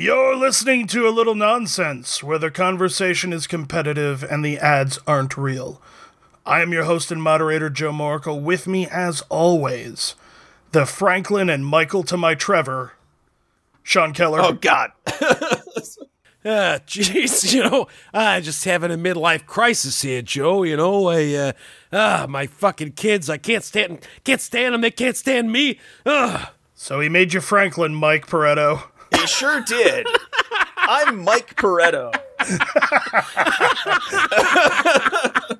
You're listening to a little nonsense where the conversation is competitive and the ads aren't real. I am your host and moderator, Joe Moracle. With me, as always, the Franklin and Michael to my Trevor, Sean Keller. Oh God. Ah, jeez, you know, I'm just having a midlife crisis here, Joe. You know, I, uh, ah, my fucking kids, I can't stand, can't stand them. They can't stand me. Ugh. So he made you Franklin, Mike Pareto. He sure did. I'm Mike Pareto.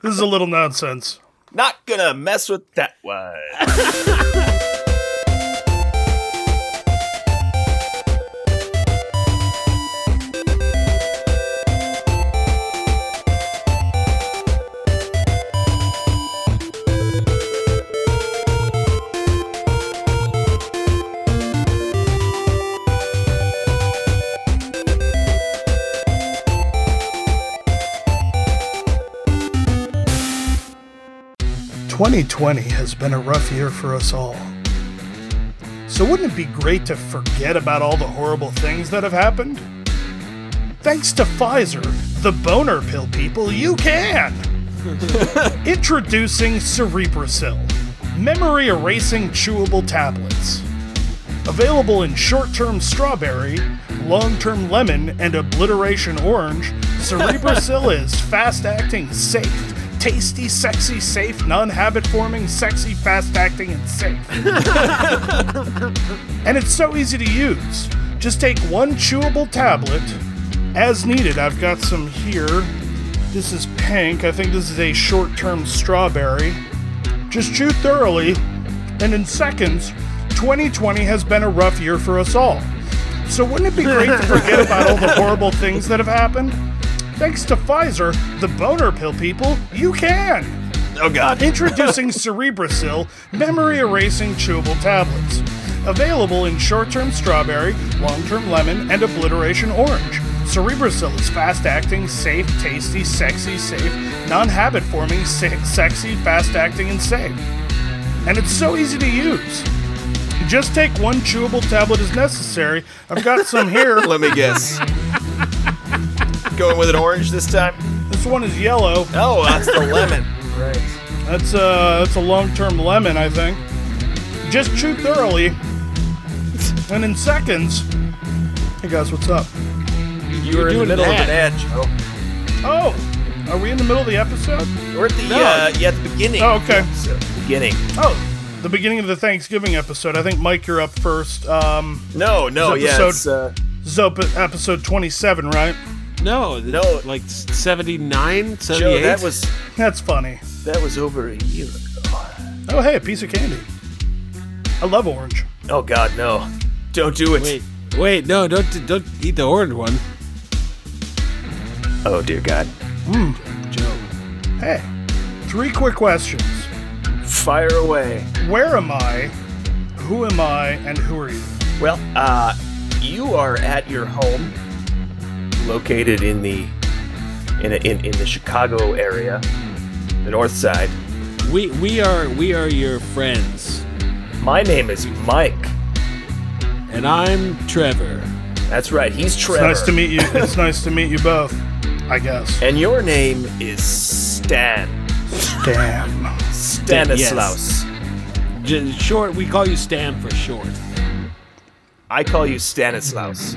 This is a little nonsense. Not gonna mess with that one. Twenty twenty has been a rough year for us all. So wouldn't it be great to forget about all the horrible things that have happened? Thanks to Pfizer, the boner pill people, you can! Introducing Cerebrasil, memory erasing chewable tablets. Available in short term strawberry, long term lemon, and obliteration orange, Cerebrasil is fast acting, safe, tasty, sexy, safe, non habit forming, sexy, fast acting, and safe. and it's so easy to use. Just take one chewable tablet as needed. I've got some here. This is pink. I think this is a short term strawberry. Just chew thoroughly, and in seconds, 2020 has been a rough year for us all. So wouldn't it be great to forget about all the horrible things that have happened? Thanks to Pfizer, the boner pill people, you can! Oh God. Introducing Cerebrasil memory erasing chewable tablets. Available in short term strawberry, long term lemon, and obliteration orange. Cerebrasil is fast acting, safe, tasty, sexy, safe, non habit forming, se- sexy, fast acting, and safe. And it's so easy to use. Just take one chewable tablet as necessary. I've got some here. Let me guess. Going with an orange this time? This one is yellow. Oh, that's the lemon. Right. That's uh that's a long-term lemon, I think. Just chew thoroughly, and in seconds. Hey guys, what's up? You were in the doing middle of an ad, Joe. Oh, are we in the middle of the episode? We're at the No. uh, yeah, at the beginning. Oh, okay. So, beginning. Oh, the beginning of the Thanksgiving episode. I think Mike, you're up first. Um, No, no, This yeah. episode- It's, uh, this is episode 27, right? No, No. like 79, 78? Joe, that was That's funny. that was over a year ago. Oh, hey, a piece of candy. I love orange. Oh God, no! Don't do it. Wait, wait, no, don't don't eat the orange one, Oh dear God. Joe. Hey, three quick questions. Fire away. Where am I? Who am I? And who are you? Well, uh, you are at your home, located in the in in, in the Chicago area, the North Side. We we are we are your friends, My name is Mike. and I'm Trevor. That's right. He's It's Trevor. nice to meet you. It's nice to meet you both. I guess. And your name is Stan Stan. Stanislaus. J- short, we call you Stan for short. I call you Stanislaus.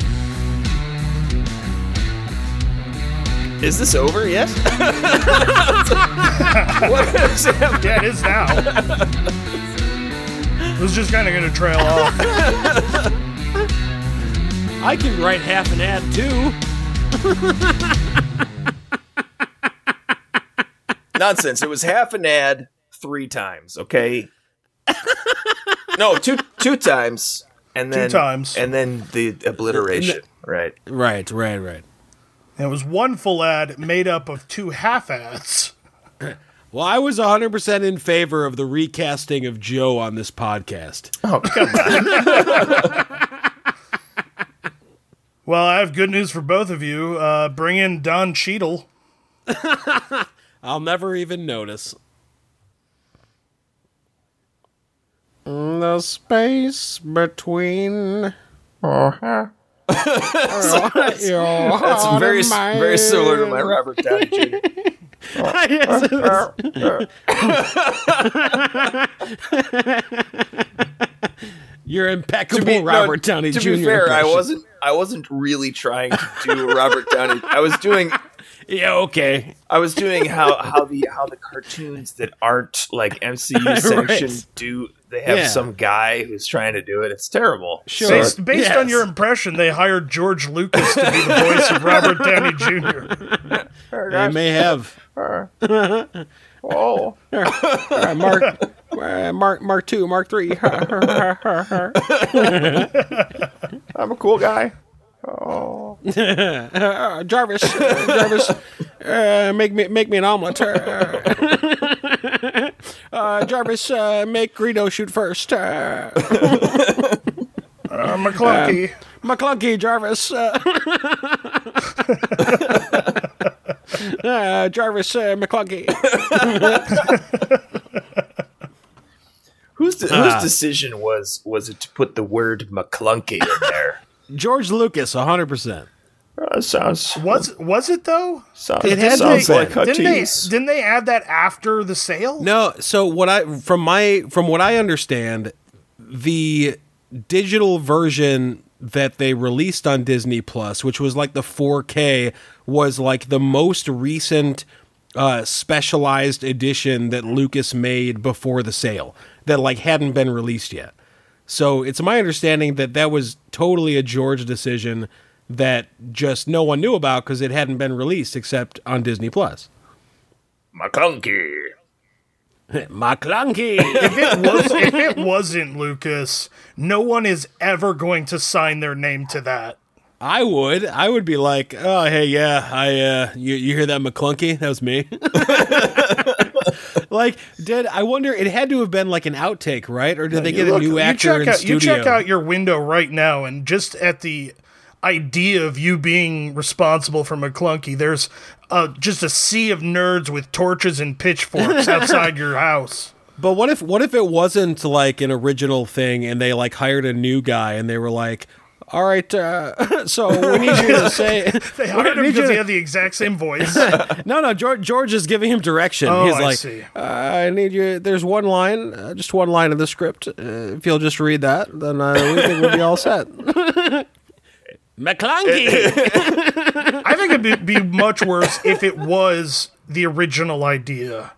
Is this over yet? what is it? Yeah, it is now. it was just kind of going to trail off. I can write half an ad too. Nonsense. It was half an ad three times, okay? no, two two times. And then two times. And then the obliteration. Right. Right, right, right. And it was one full ad made up of two half ads. Well, I was 100% in favor of the recasting of Joe on this podcast. Oh, come on. Well, I have good news for both of you. Uh, bring in Don Cheadle. I'll never even notice. The space between. That's very very similar to my Robert Downey Jr. Yes, it is. You're impeccable, be- no, Robert Downey to Jr. To be fair, I wasn't. I wasn't really trying to do Robert Downey. I was doing. Yeah, okay. I was doing how how the how the cartoons that aren't like MCU sanctioned Right. do. They have Yeah. some guy who's trying to do it. It's terrible. Sure. Based, based Yes. on your impression, they hired George Lucas to be the voice of Robert Downey Jr. They may have. Oh, Mark, Mark, Mark two, Mark three. I'm a cool guy. Uh, Jarvis, uh, Jarvis, uh, make me make me an omelet. Uh, Jarvis, uh, make Greedo shoot first. Uh, Uh, Maclunkey. Maclunkey, Jarvis. Uh, uh, Jarvis, uh, Maclunkey. Whose de- Ah. whose decision was was it to put the word Maclunkey in there? George Lucas, hundred percent. Uh, sounds was was it though? sounds, It had to sounds be. like a Didn't they, didn't they add that after the sale? No, so what I from my from what I understand, the digital version that they released on Disney Plus, which was like the 4K, was like the most recent uh, specialized edition that Lucas made before the sale that like hadn't been released yet. So it's my understanding that that was totally a George decision that just no one knew about because it hadn't been released except on Disney Plus. Maclunkey. Maclunkey. If it was if it wasn't Lucas, no one is ever going to sign their name to that. I would. I would be like, oh, hey, yeah, I, uh, you, you hear that Maclunkey? That was me. like, did I wonder? It had to have been like an outtake, right? Or did they get a Look, new actor you in check out, studio? You check out your window right now, and just at the idea of you being responsible for Maclunkey, there's uh, just a sea of nerds with torches and pitchforks outside your house. but what if, what if it wasn't like an original thing, and they like hired a new guy, and they were like, all right, uh, so we need you to say. They hired him we need you because he had the exact same voice. No, no, George, George is giving him direction. Oh, He's I like, see. Uh, I need you. There's one line, uh, just one line of the script. Uh, if you'll just read that, then uh, we think we'll be all set. Maclunkey. I think it'd be, be much worse if it was the original idea.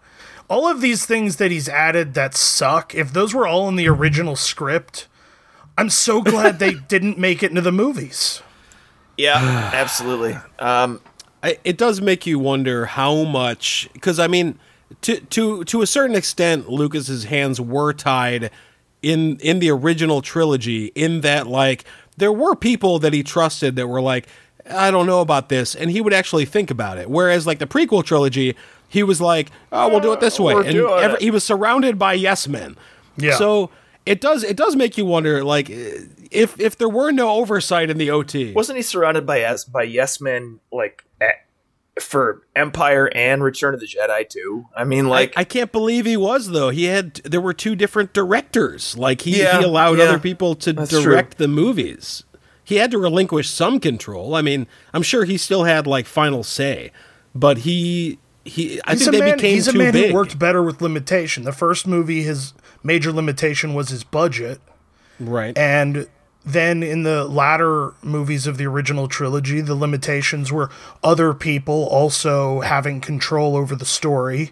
All of these things that he's added that suck, if those were all in the original script, I'm so glad they didn't make it into the movies. Yeah, absolutely. Um, I, it does make you wonder how much, because I mean, to to to a certain extent, Lucas's hands were tied in in the original trilogy. In that, like, there were people that he trusted that were like, I don't know about this, and he would actually think about it. Whereas, like the prequel trilogy, he was like, Oh, we'll do it this way, we're and doing ever, it. he was surrounded by yes men. Yeah. So. It does. It does make you wonder, like, if if there were no oversight in the OT. wasn't he surrounded by yes by yes men like at, for Empire and Return of the Jedi too? I mean, like I, I can't believe he was though. He had there were two different directors. Like he, Yeah, he allowed yeah. other people to That's direct the movies. He had to relinquish some control. I mean, I'm sure he still had like final say, but he he I He's think a they man, became he's a too man big. who worked better with limitation. The first movie, his major limitation was his budget. right. And then in the latter movies of the original trilogy, the limitations were other people also having control over the story.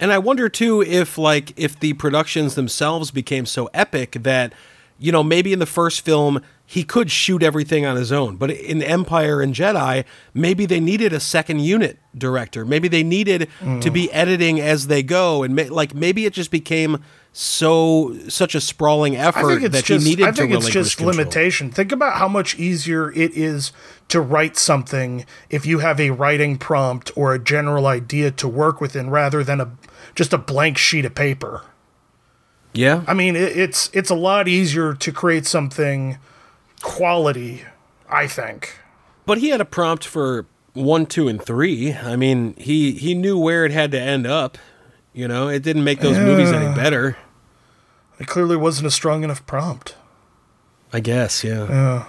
And I wonder too if like if the productions themselves became so epic that you know maybe in the first film he could shoot everything on his own, but in Empire and Jedi maybe they needed a second unit director. Maybe they needed to be editing as they go, and ma- like maybe it just became so such a sprawling effort that just he needed I think to it's just control. limitation. Think about how much easier it is to write something if you have a writing prompt or a general idea to work within rather than a just a blank sheet of paper. Yeah, I mean, it, it's it's a lot easier to create something quality, I think. But he had a prompt for one, two, and three. I mean, he he knew where it had to end up. You know, it didn't make those movies any better. It clearly wasn't a strong enough prompt. I guess, yeah. But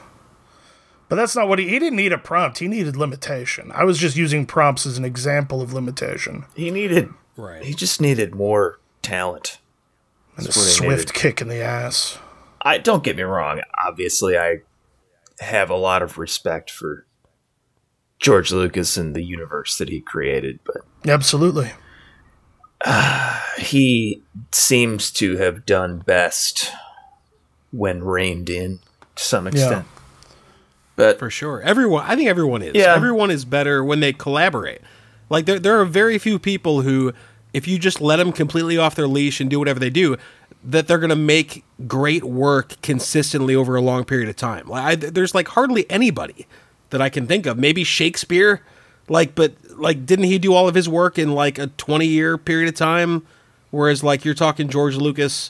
But that's not what he he didn't need a prompt. He needed limitation. I was just using prompts as an example of limitation. He needed. Right. He just needed more talent. And a That's what swift kick in the ass. I don't get me wrong. Obviously, I have a lot of respect for George Lucas and the universe that he created, but Absolutely. he seems to have done best when reined in to some extent. But For sure. Everyone, I think everyone is. Yeah. Everyone is better when they collaborate. Like, there, there are very few people who, if you just let them completely off their leash and do whatever they do, that they're going to make great work consistently over a long period of time. Like, I, there's like hardly anybody that I can think of. Maybe Shakespeare, like, but like, didn't he do all of his work in like a 20 year period of time? Whereas, like, you're talking George Lucas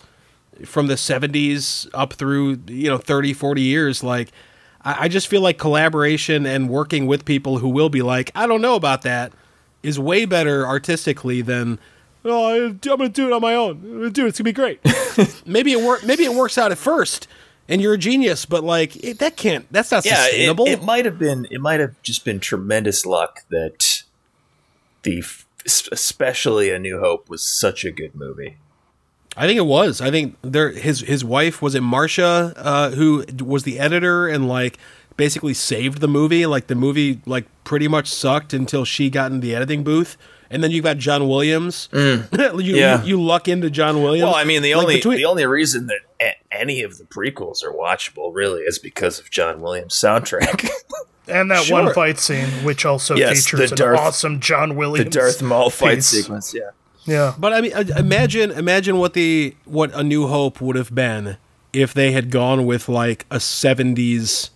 from the 70s up through, you know, 30, 40 years. Like, I, I just feel like collaboration and working with people who will be like, I don't know about that, is way better artistically than. Oh, I- I'm gonna do it on my own. I'm gonna do it. It's gonna be great. maybe it work. Maybe it works out at first, and you're a genius. But like it, that can't. That's not yeah, it, sustainable. it might have been. It might have just been tremendous luck that the, especially A New Hope, was such a good movie. I think it was. I think there his his wife was it Marcia, uh, who was the editor and like basically saved the movie. Like the movie like pretty much sucked until she got in the editing booth. And then you've got John Williams. Mm. you, Yeah. you you luck into John Williams. Well, I mean, the Like, only between- the only reason that any of the prequels are watchable really is because of John Williams' soundtrack. And that Sure. one fight scene, which also Yes, features the an Darth- awesome John Williams, the Darth Maul fight piece. sequence. Yeah. Yeah. But I mean, imagine imagine what the what A New Hope would have been if they had gone with like a '70s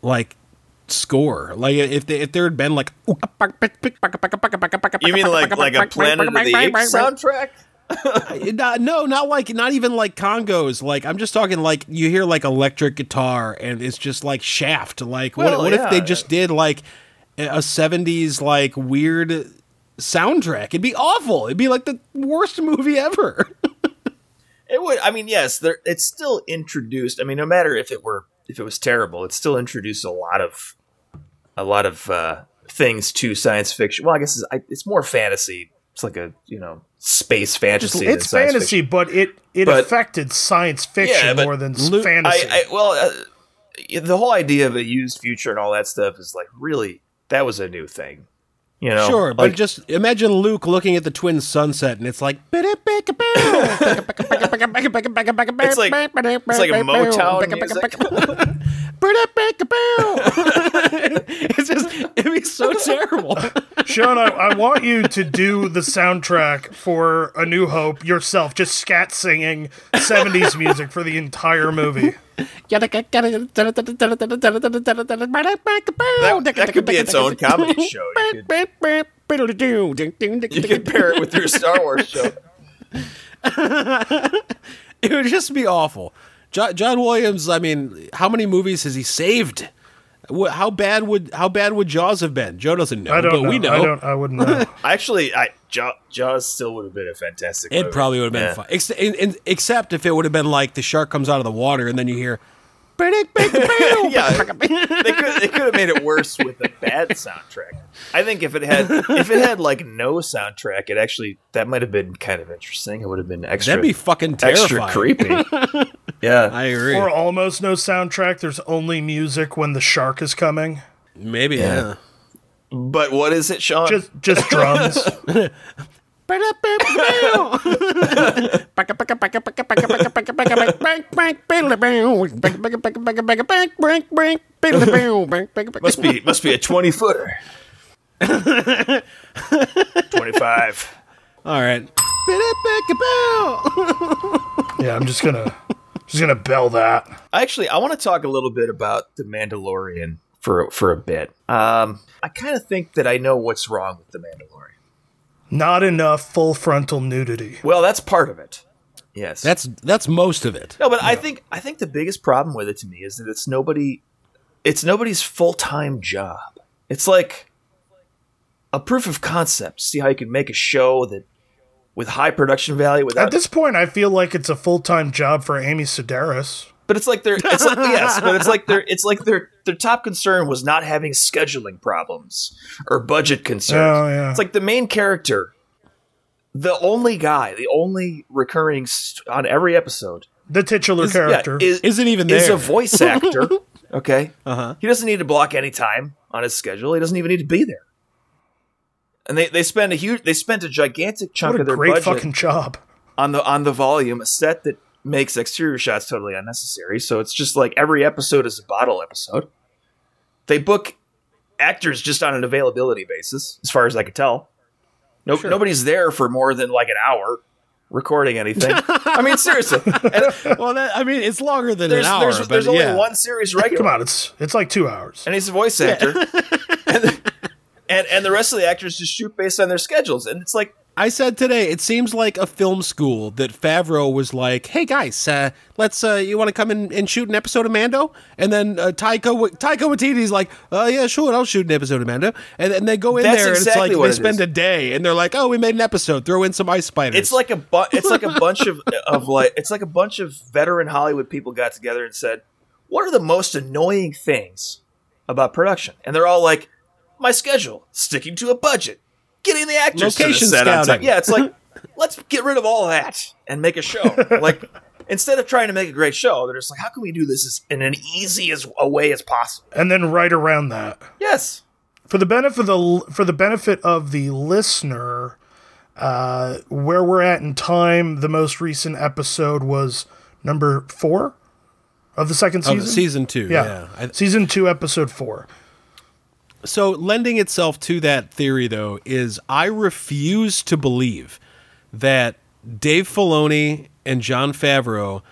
like score. Like if they, if there had been like You mean like like a Planet of the Apes soundtrack? Not, no, not like not even like congos. Like I'm just talking like you hear like electric guitar and it's just like Shaft. Like what Well, what if they just did like a 70s like weird soundtrack? It'd be awful. It'd be like the worst movie ever. It would. I mean, yes, there. It's still introduced. I mean, no matter if it were if it was terrible, it still introduced a lot of a lot of uh, things to science fiction. Well, I guess it's, I, it's more fantasy. It's like a you know space fantasy. than It's fantasy, fiction. but it it But- affected science fiction Yeah, more than Lu- fantasy. I, I well, uh, the whole idea of a used future and all that stuff is like really that was a new thing. You know, Sure, but just imagine Luke looking at the twin sunset and it's like it's It's like- it's like a Motown music. it's just it'd be so terrible. Sean, I, I want you to do the soundtrack for A New Hope yourself, just scat singing 70s music for the entire movie. That, that could be its own comedy show. You could, you could pair it with your Star Wars show. It would just be awful. Jo- John Williams. I mean, how many movies has he saved? Wh- How bad would how bad would Jaws have been? Joe doesn't know, I don't but know. we know. I don't. I wouldn't know. Actually, I Jaw, Jaws still would have been a fantastic. It movie. probably would have been Yeah. fun, Ex- in- in- except if it would have been like the shark comes out of the water and then you hear. yeah, they could they could have made it worse with a bad soundtrack. I think if it had if it had like no soundtrack, it actually that might have been kind of interesting. It would have been extra That'd be fucking extra creepy. yeah, I agree. or almost no soundtrack. There's only music when the shark is coming. Maybe Yeah. yeah. but what is it, Sean? Just just drums. must be must be a twenty footer. Twenty five. All right. Yeah, I'm just gonna just gonna bell that. Actually, I want to talk a little bit about the Mandalorian for for a bit. Um, I kind of think that I know what's wrong with the Mandalorian. Not enough full frontal nudity. Well, that's part of it. Yes, That's that's most of it. no, but I think I think the biggest problem with it to me is that it's nobody, it's nobody's full time job. It's like a proof of concept. See how you can make a show that with high production value without At this point, I feel like it's a full time job for Amy Sedaris. But it's like their it's like yes, but it's like their it's like their their top concern was not having scheduling problems or budget concerns. Oh, yeah. It's like the main character, the only guy, the only recurring st- on every episode The titular yeah, character. is, Isn't even is there. a voice actor. Okay, Uh-huh. he doesn't need to block any time on his schedule. He doesn't even need to be there. And they, they spend a huge they spent a gigantic chunk what a of their great budget fucking job. on the on the volume, a set that makes exterior shots totally unnecessary. So it's just like every episode is a bottle episode. They book actors just on an availability basis, as far as I could tell. No, nobody's there for more than like an hour recording anything. I mean, seriously. And well, that, I mean, it's longer than there's an hour. there's, but there's only yeah. one series regular, Come on, it's it's like two hours. and he's a voice actor, and, and and the rest of the actors just shoot based on their schedules, and it's like I said today, it seems like a film school that Favreau was like, "Hey guys, uh, let's uh, you want to come in and shoot an episode of Mando?" And then uh, Taika Wa- Taika Waititi's like, "Oh yeah, sure, I'll shoot an episode of Mando." And then they go in That's there and it's like it they spend is. a day and they're like, "Oh, we made an episode. Throw in some ice spiders." It's like a bu- it's like a bunch of of like it's like a bunch of veteran Hollywood people got together and said, "What are the most annoying things about production?" And they're all like, "My schedule, sticking to a budget, getting the actors Location to the set on time." Yeah, it's like let's get rid of all that and make a show. like instead of trying to make a great show, they're just like, "How can we do this in an easy as a way as possible?" And then right around that. Yes. for the benefit of the for the benefit of the listener, uh, where we're at in time, the most recent episode was number four of the second Of season. season two. yeah, yeah. I- season two, episode four. So, lending itself to that theory, though, is I refuse to believe that Dave Filoni and Jon Favreau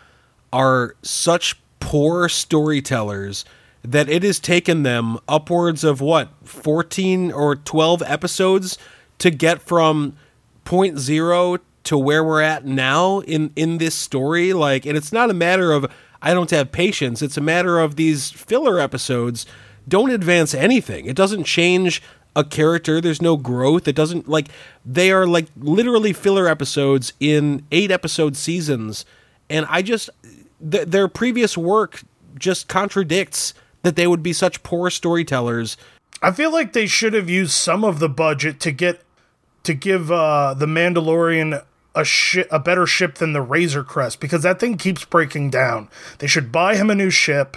are such poor storytellers that it has taken them upwards of what 14 or 12 episodes to get from point zero to where we're at now in in this story? Like and it's not a matter of I don't have patience. It's a matter of these filler episodes don't advance anything. It doesn't change a character. There's no growth. It doesn't like they are like literally filler episodes in 8 episode seasons. And I just th- their previous work just contradicts that they would be such poor storytellers. I feel like they should have used some of the budget to get to give uh, the Mandalorian a shi a better ship than the Razor Crest because that thing keeps breaking down. They should buy him a new ship.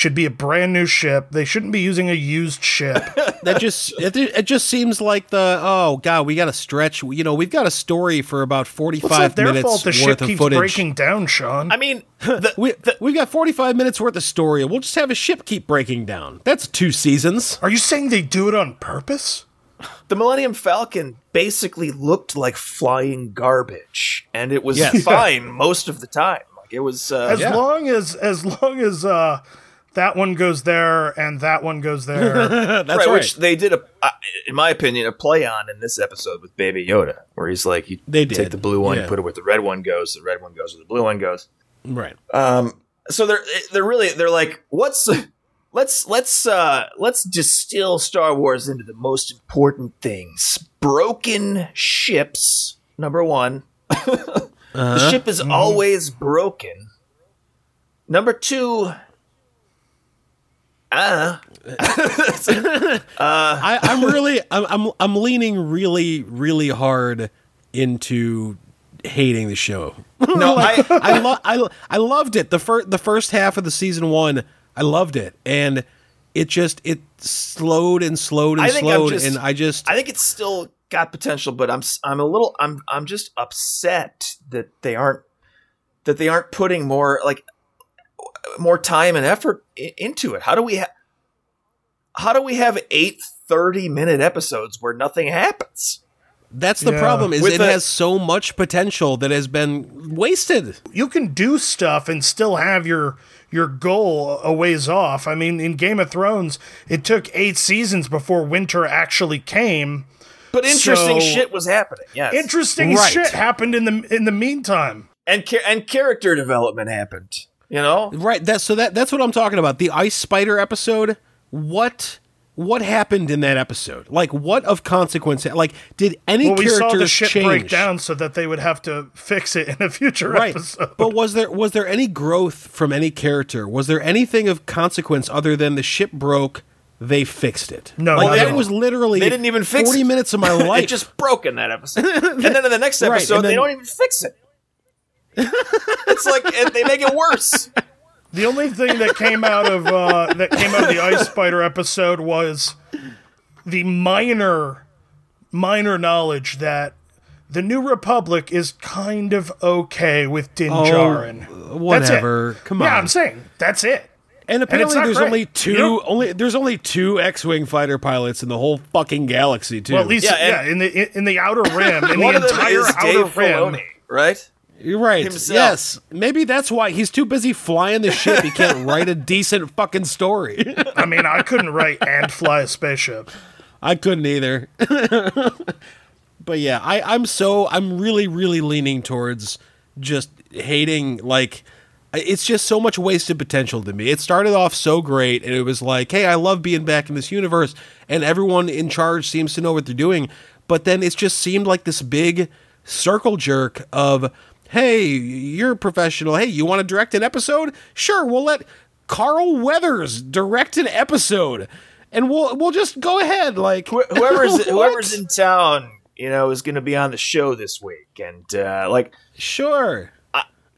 It should be a brand new ship. They shouldn't be using a used ship. that just it, it just seems like the oh god we got to stretch you know we've got a story for about It's 45 not their minutes fault the worth ship of keeps footage breaking down, Sean. I mean, the, we, we've got 45 minutes worth of story and we'll just have a ship keep breaking down that's two seasons Are you saying they do it on purpose? the Millennium Falcon basically looked like flying garbage, and it was Yes. fine most of the time. Like it was. Uh, As Yeah. long as as long as uh that one goes there and that one goes there. that's right, right, which they did a, uh, in my opinion, a play on in this episode with Baby Yoda, where he's like, "You They take the blue one, Yeah. put it where the red one goes. The red one goes where the blue one goes." right Um, so they're they're really they're like, "What's let's let's uh let's distill Star Wars into the most important things: broken ships. Number one, the ship is always broken. Number two." Ah, I, i'm really I'm, I'm i'm leaning really really hard into hating the show. No, I, I, lo- I, I loved it. The first the first half of the season one, I loved it, and it just it slowed and slowed and slowed, just- and I just I think it's still got potential, but I'm I'm a little I'm I'm just upset that they aren't that they aren't putting more like more time and effort I- into it. How do we ha- how do we have eight 30 minute episodes where nothing happens? that's the Yeah. problem. Is With it the- has so much potential that has been wasted. you can do stuff and still have your your goal a ways off. I mean, in Game of Thrones, it took eight seasons before winter actually came. But interesting So- shit was happening. Yes. Interesting Right. shit happened in the in the meantime. and cha- and character development happened. You know? Right. That so that that's what I'm talking about. The ice spider episode. What what happened in that episode? Like, what of consequence? Like, did any Well, we characters saw the ship change? break down so that they would have to fix it in a future right episode. but was there was there any growth from any character was there anything of consequence other than the ship broke they fixed it No, like that was literally They didn't even fix 40 it. minutes of my life it just broke in that episode. and then in the next Right, episode, they don't even fix it. It's like it, they make it worse. The only thing that came out of uh, that came out of the Ice Spider episode was the minor, minor knowledge that the New Republic is kind of okay with Din Djarin. Oh, whatever come on Yeah, I'm saying that's it. and apparently not there's great. only two don't- only there's only two x-wing fighter pilots in the whole fucking galaxy too Well, at least Yeah, yeah, in the in the outer rim, in the entire outer Dave rim. Filoni, right? You're right. himself. Yes. Maybe that's why he's too busy flying the ship. He can't write a decent fucking story. I mean, I couldn't write and fly a spaceship. I couldn't either. but yeah, I, I'm so I'm really, really leaning towards just hating like it's just so much wasted potential to me. It started off so great and it was like, hey, I love being back in this universe and everyone in charge seems to know what they're doing. But then it's just seemed like this big circle jerk of, hey, you're a professional. Hey, you want to direct an episode? Sure, we'll let Carl Weathers direct an episode. And we'll we'll just go ahead like Wh- whoever's whoever's in town, you know, is going to be on the show this week, and uh, like, Sure.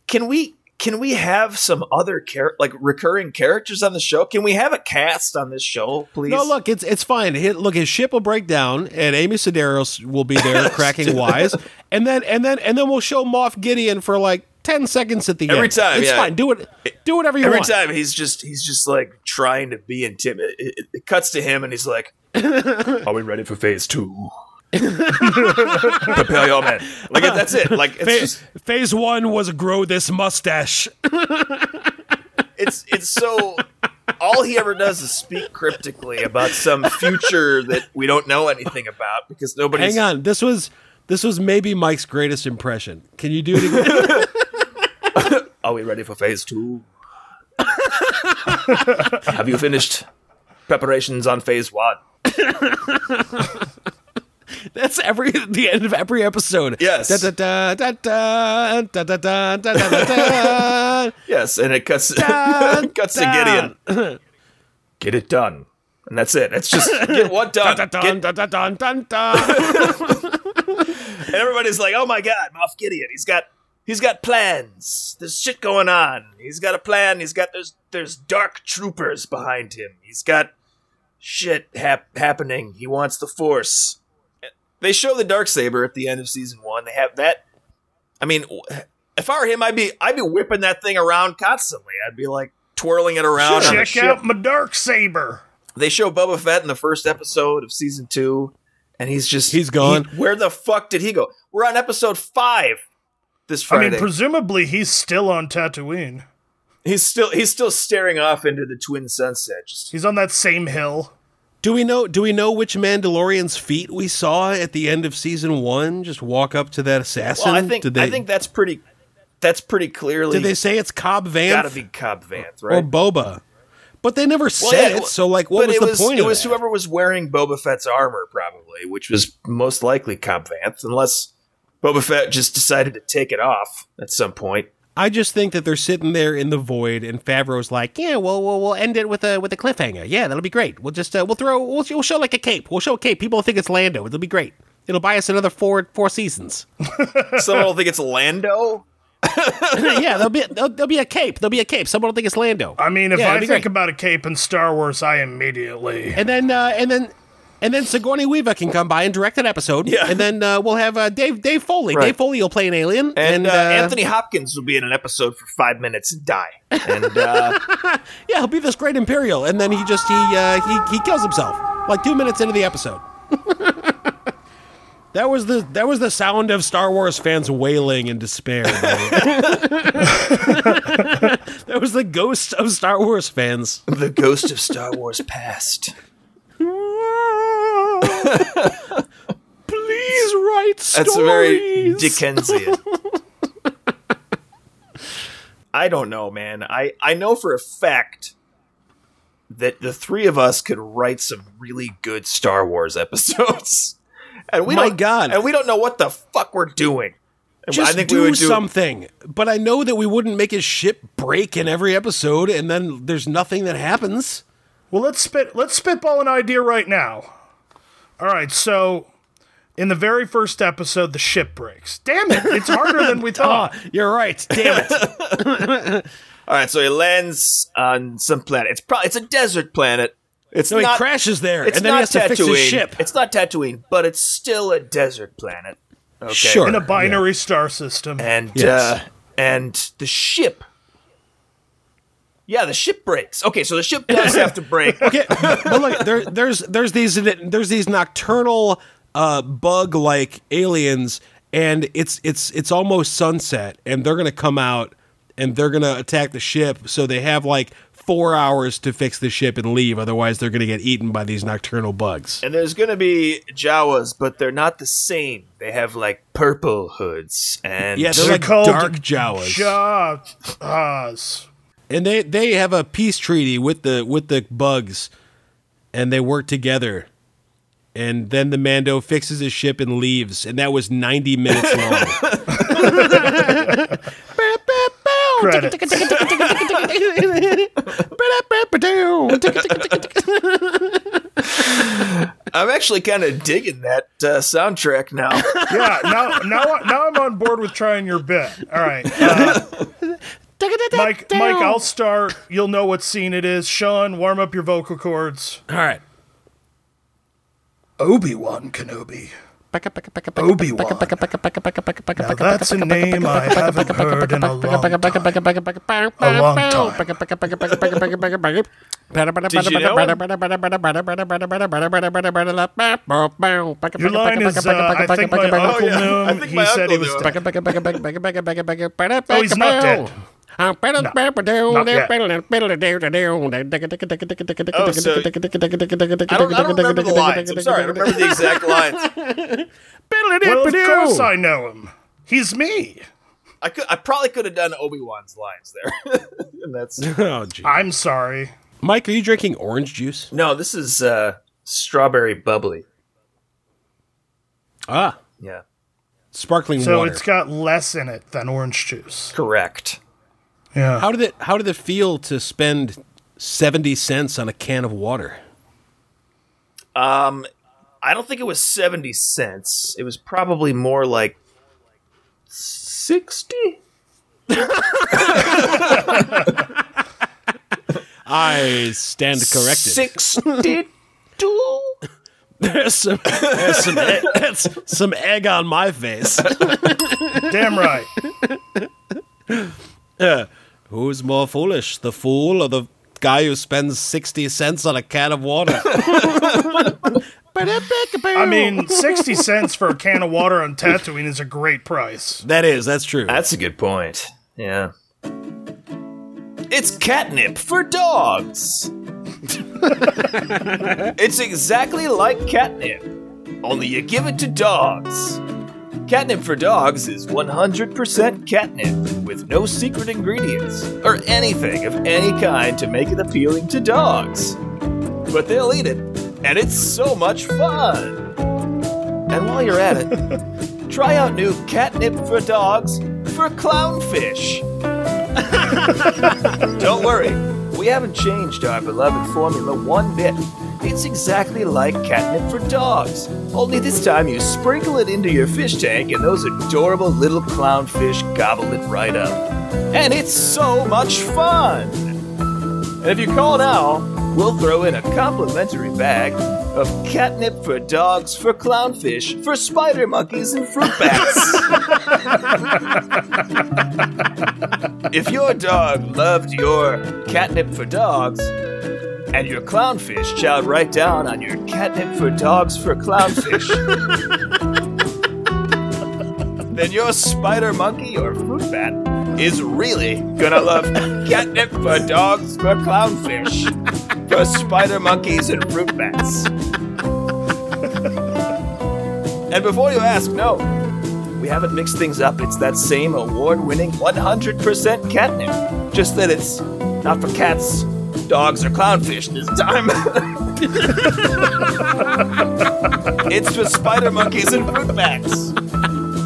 can we can we have some other char- like recurring characters on the show? Can we have a cast on this show, please? No, look, it's it's fine. Hit, look, his ship will break down, and Amy Sedaris will be there cracking wise, and then and then and then we'll show Moff Gideon for like ten seconds at the Every end. time, it's yeah. fine. Do it. Do whatever you Every want. Every time he's just he's just like trying to be intimidated. It, it, it cuts to him and he's like, "Are we ready for phase two? Prepare your men." Like that's it. Like it's Phase, just phase one was grow this mustache. it's it's so. All he ever does is speak cryptically about some future that we don't know anything about because nobody's. Hang on, this was this was maybe Mike's greatest impression. Can you do it again? Are we ready for phase two? Have you finished preparations on phase one? That's every the end of every episode. Yes. yes, and it cuts cuts to Gideon. Get it done. And that's it. It's just get what done. and everybody's like, "Oh my god, Moff Gideon. He's got he's got plans. There's shit going on. He's got a plan. He's got there's there's dark troopers behind him. He's got shit hap- happening. He wants the force. They show the dark saber at the end of season one. They have that. I mean, if I were him, I'd be I'd be whipping that thing around constantly. I'd be like twirling it around. on a Check ship. out my dark saber. They show Boba Fett in the first episode of season two, and he's just He's gone. he- where the fuck did he go? We're on episode five this Friday. I mean, presumably he's still on Tatooine. he's still he's still staring off into the twin sunset. Just He's on that same hill. Do we know? Do we know which Mandalorian's feet we saw at the end of season one? Just walk up to that assassin. well, I think did they, I think that's pretty. That's pretty clearly did they say it's Cobb Vanth gotta be Cobb Vanth, right? or? Boba? But they never said yeah, it. So, like, what was the was, point It of was that? whoever was wearing Boba Fett's armor, probably, which was most likely Cobb Vanth, unless Boba Fett just decided to take it off at some point. I just think that they're sitting there in the void, and Favreau's like, "Yeah, well, we'll, we'll end it with a with a cliffhanger. Yeah, that'll be great. We'll just uh, we'll throw we'll, we'll show like a cape. We'll show a cape. People will think it's Lando. It'll be great. It'll buy us another four four seasons. Someone will think it's Lando. yeah, there'll be there'll, there'll be a cape. There'll be a cape. Someone will think it's Lando. I mean, if Yeah, I think great. about a cape in Star Wars, I immediately. and then uh, and then and then Sigourney Weaver can come by and direct an episode. Yeah. and then uh, we'll have uh, Dave Dave Foley. Right. Dave Foley will play an alien, And, and, uh, uh, Anthony Hopkins will be in an episode for five minutes and die. And uh, Yeah, he'll be this great Imperial, and then he just he uh, he he kills himself like two minutes into the episode. that was the that was the sound of Star Wars fans wailing in despair. that was the ghost of Star Wars fans. the ghost of Star Wars past. Please write stories. That's very Dickensian. I don't know, man. I, I know for a fact that the three of us could write some really good Star Wars episodes. And we My don't, God. and we don't know what the fuck we're doing. And Just I think do, we would do something. But I know that we wouldn't make his ship break in every episode, and then there's nothing that happens. Well, let's spit. Let's spitball an idea right now. All right, so in the very first episode, the ship breaks. Damn it! It's harder than we Ah, thought. you're right. Damn it. All right, so he lands on some planet. It's probably it's a desert planet. It's So he crashes there, It's and then not he has to Tatooine. fix his ship. It's not Tatooine, but it's still a desert planet. Okay. Sure. In a binary star system. And Yes. uh, and the ship. Yeah, the ship breaks. Okay, so the ship does have to break. Okay, but look, there, there's there's these there's these nocturnal uh, bug like aliens, and it's it's it's almost sunset, and they're gonna come out and they're gonna attack the ship. So they have like four hours to fix the ship and leave. Otherwise, they're gonna get eaten by these nocturnal bugs. And there's gonna be Jawas, but they're not the same. They have like purple hoods and Yeah, they're They're like called dark Jawas, Jaws. and they they have a peace treaty with the with the bugs, and they work together. And then the Mando fixes his ship and leaves, and that was ninety minutes long. I'm actually kind of digging that uh, soundtrack now. Yeah. Now, now, now I'm on board with trying your bit. All right. Uh, Mike, Mike, I'll start. You'll know what scene it is. Sean, warm up your vocal cords. All right. Obi Wan Kenobi. Obi Wan. Now that's a name I haven't heard in a long time. A long time. Did you know Your line is, uh, I think my uncle yeah. knew him. He said he was dead. Oh, he's not dead. Oh, so I don't I don't remember the lines. I'm sorry, I don't remember the exact lines. Well, of course I know him. He's me. I could, I probably could have done Obi Wan's lines there. and that's Oh, gee. I'm sorry. Mike, are you drinking orange juice? no. This is uh, strawberry bubbly. Ah, Yeah, sparkling So water. it's got less in it than orange juice. correct. Yeah. How did it How did it feel to spend seventy cents on a can of water? Um, I don't think it was seventy cents. It was probably more like sixty. I stand corrected. Sixty-two. There's some there's some, egg, that's some egg on my face. Damn right. Who's more foolish, the fool or the guy who spends sixty cents on a can of water? I mean, 60 cents for a can of water on Tatooine is a great price. that is that's true. That's a good point. Yeah. It's catnip for dogs. it's exactly like catnip, only you give it to dogs. Catnip for dogs is 100% catnip with no secret ingredients or anything of any kind to make it appealing to dogs. But they'll eat it, and it's so much fun. And while you're at it, try out new catnip for dogs for clownfish. Don't worry, we haven't changed our beloved formula one bit. It's exactly like catnip for dogs, only this time you sprinkle it into your fish tank and those adorable little clownfish gobble it right up. And it's so much fun! And if you call now, we'll throw in a complimentary bag of catnip for dogs for clownfish for spider monkeys and fruit bats. if your dog loved your catnip for dogs, and your clownfish chowed right down on your catnip for dogs for clownfish, then your spider monkey or fruit bat is really gonna love catnip for dogs for clownfish for spider monkeys and fruit bats. and before you ask, no, we haven't mixed things up. It's that same award winning 100% catnip, just that it's not for cats, dogs or clownfish this time. it's for spider monkeys and fruit bats.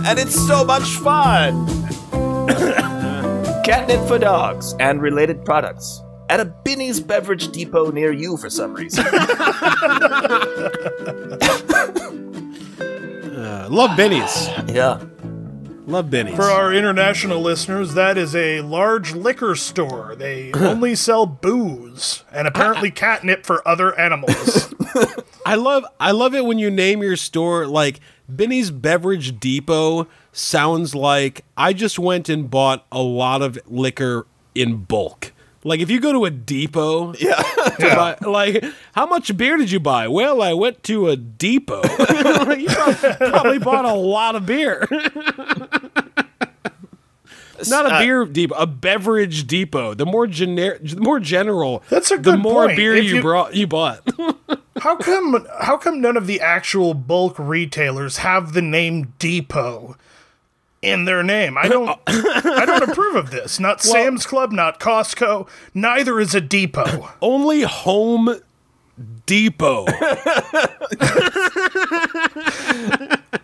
And it's so much fun. Catnip for dogs and related products at a Binny's Beverage Depot near you for some reason. Uh, love Benny's. yeah. Love Benny's. For our international listeners, that is a large liquor store. They only sell booze and apparently catnip for other animals. I love I love it when you name your store like Benny's Beverage Depot sounds like I just went and bought a lot of liquor in bulk. Like if you go to a depot, Yeah. to buy, like how much beer did you buy? Well, I went to a depot. you prob- probably bought a lot of beer. Not a Uh, beer depot, a beverage depot. The more generic, the more general, That's a the good more point. beer you, you- brought. You bought. how come how come none of the actual bulk retailers have the name depot in their name? I don't I don't approve of this. Not Sam's Club, not Costco, neither is a depot. Only Home Depot.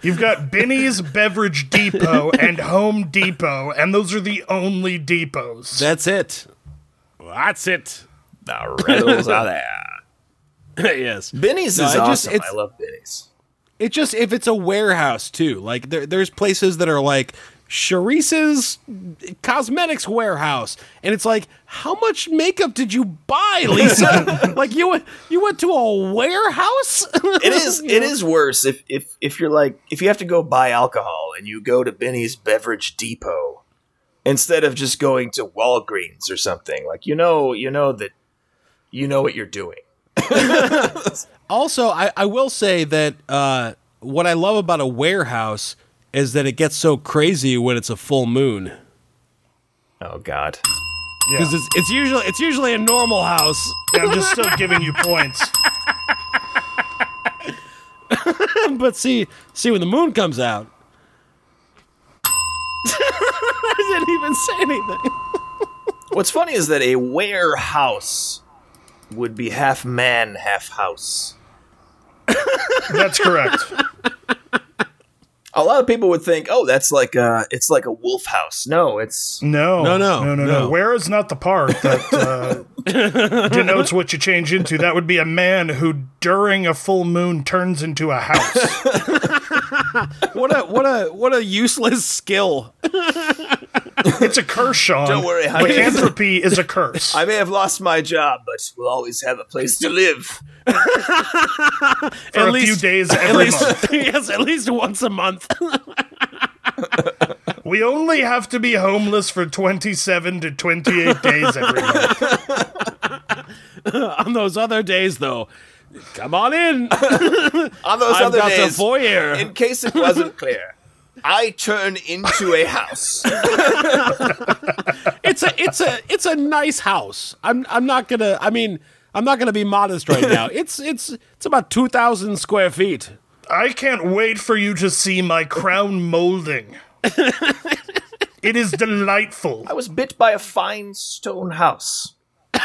You've got Binny's Beverage Depot and Home Depot, and those are the only depots. That's it. That's it. The riddles are there. yes. Binny's No, is I awesome. just- I love Binny's. It just if it's a warehouse too. Like there, there's places that are like Sharice's cosmetics warehouse, and it's like, how much makeup did you buy, Lisa? like you went you went to a warehouse. It is it is worse if, if if you're like if you have to go buy alcohol and you go to Binny's Beverage Depot instead of just going to Walgreens or something. Like you know you know that you know what you're doing. Also, I, I will say that uh, what I love about a warehouse is that it gets so crazy when it's a full moon. Oh God. Because it's, it's usually it's usually a normal house. Yeah, I'm just still giving you points. but see see when the moon comes out. I didn't even say anything. What's funny is that a warehouse would be half man, half house. That's correct. A lot of people would think, "Oh, that's like a it's like a wolf house." No, it's No, No, no, no, no, no. no. Where is not the part that uh, denotes what you change into. That would be a man who, during a full moon, turns into a house. What a what a what a useless skill. It's a curse, Sean. Don't worry, honey. Lycanthropy is a curse. I may have lost my job, but we'll always have a place to live. for at a least- few days At every least month. yes, at least once a month. We only have to be homeless for 27 to 28 days every month. On those other days though, come on in. On those I've other got days, the foyer. in case it wasn't clear, I turn into a house. it's a it's a it's a nice house. I'm I'm not gonna. I mean, I'm not gonna be modest right now. It's it's it's about two thousand square feet. I can't wait for you to see my crown molding. it is delightful. I was bit by a fine stone house.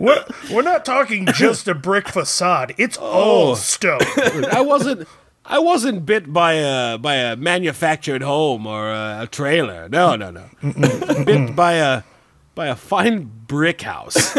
We're, we're not talking just a brick facade. It's oh. all stone. I wasn't. I wasn't bit by a by a manufactured home or a, a trailer. No, no, no. bit by a by a fine brick house.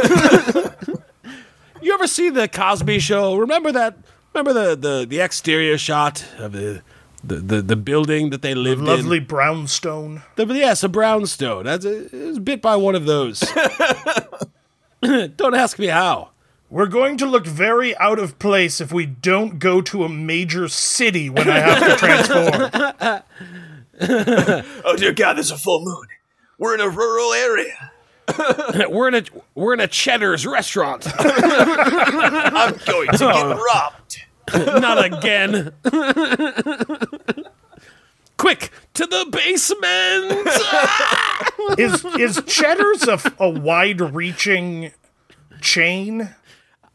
you ever see the Cosby Show? Remember that? Remember the the, the exterior shot of the. The, the, the building that they lived in. Lovely brownstone. The, yes, a brownstone. That's a, it was bit by one of those. Don't ask me how. We're going to look very out of place if we don't go to a major city when I have to transform. Oh dear God, there's a full moon. We're in a rural area. We're in a we're in a Cheddar's restaurant. I'm going to get robbed. Not again. Quick to the basement. Is is Cheddar's a, a wide-reaching chain?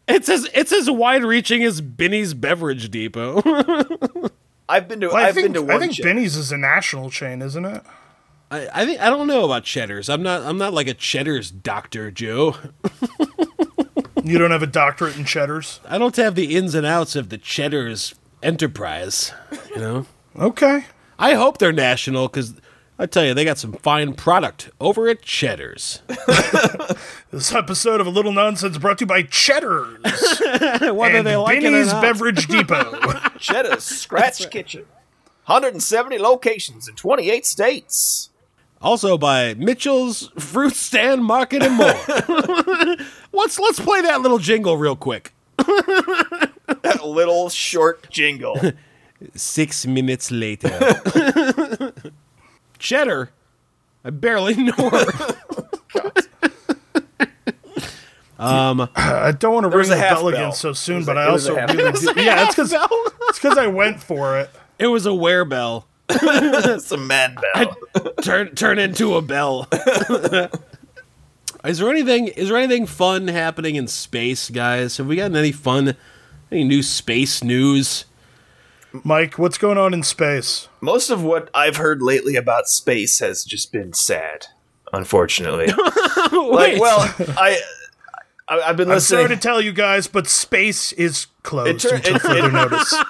it's as it's as wide reaching as Binny's Beverage Depot. I've been to I I've think been to I think Ch- Binny's is a national chain, isn't it? I, I think I don't know about cheddars. I'm not I'm not like a cheddars doctor, Joe. You don't have a doctorate in cheddars? I don't have the ins and outs of the cheddars enterprise. You know. Okay. I hope they're national because I tell you they got some fine product over at Cheddar's. This episode of A Little Nonsense brought to you by Cheddars Whether and they like it or Binny's not. Beverage Depot. Cheddar's Scratch Kitchen. 170 locations in 28 states. Also by Mitchell's Fruit Stand Market and more. Let's let's play that little jingle real quick. That little short jingle. Six minutes later. Cheddar. I barely know her. Um, I don't want to ring a the bell bell. again so soon, but a- I it was a also really do. Yeah, it's because it's because I went for it. It was a werebell. It's a man bell. turn turn into a bell. Is there anything is there anything fun happening in space, guys? Have we gotten any fun any new space news? Mike, what's going on in space? Most of what I've heard lately about space has just been sad, unfortunately. like, Wait, well, I, I I've been I'm sorry to tell you guys, but space is closed tur- until it- further it- notice.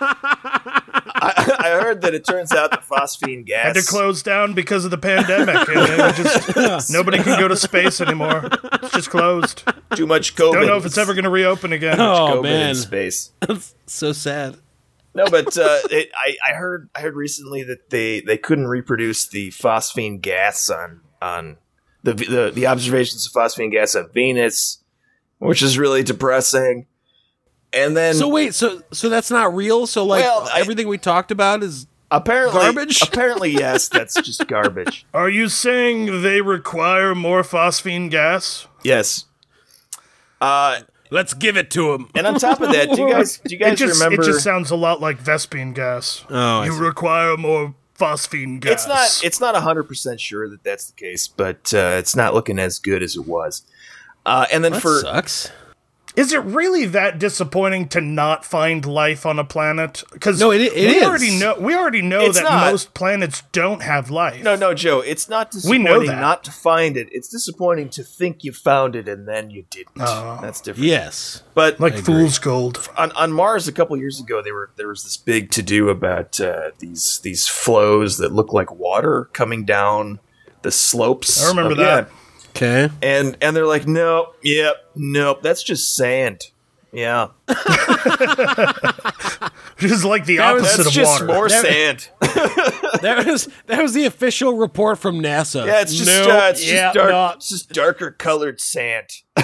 I, I heard that it turns out the phosphine gas. Had to close down because of the pandemic, and just nobody can go to space anymore. It's just closed. too much COVID. Don't know if it's ever going to reopen again. Oh COVID man, in space. so sad. No, but uh, it, I, I heard I heard recently that they, they couldn't reproduce the phosphine gas on on the, the the observations of phosphine gas on Venus, which is really depressing. And then So wait, so so that's not real. So like Well, I- everything we talked about is apparently garbage? Apparently, yes, that's just garbage. Are you saying they require more phosphine gas? Yes. Uh, let's give it to him. and on top of that, do you guys do you It guys just remember? it just sounds a lot like Vespene gas. Oh, you require more phosphine gas. it's not it's not hundred percent sure that that's the case, but uh, it's not looking as good as it was. Uh, and then That for sucks. Is it really that disappointing to not find life on a planet? Because No, it- it we is. already know we already know It's that not. most planets don't have life. No, no, Joe. It's not We know disappointing that. not to find it. It's disappointing to think you found it and then you didn't. That's different. Yes. But like fool's gold. on, on Mars a couple years ago, they were there was this big to do about uh, these these flows that look like water coming down the slopes. I remember of- that. yeah. Okay. And and they're like, nope, yep, nope, that's just sand. Yeah, Which is like the That was- opposite that's of just water. more That- sand. That was that was the official report from NASA. Yeah, it's just Nope. uh, it's Yeah, just dark, no. it's just darker colored sand.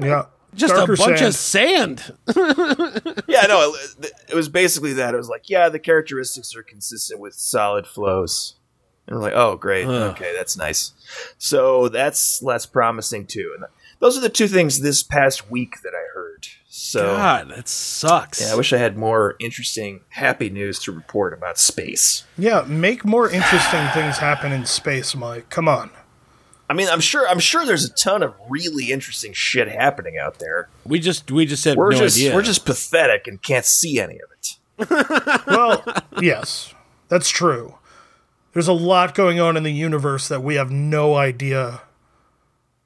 yeah, just Darker a bunch sand. of sand. Yeah, no, it, it was basically that. It was like, yeah, the characteristics are consistent with solid flows. And we're like, oh, great. Okay, that's nice. So that's less promising too. And those are the two things this past week that I heard. So God, that sucks. yeah, I wish I had more interesting, happy news to report about space. yeah. Make more interesting things happen in space, Mike. Come on. I mean, I'm sure, I'm sure there's a ton of really interesting shit happening out there. we just we just had We're no just, idea. we're just pathetic and can't see any of it. Well, yes, that's true. There's a lot going on in the universe that we have no idea.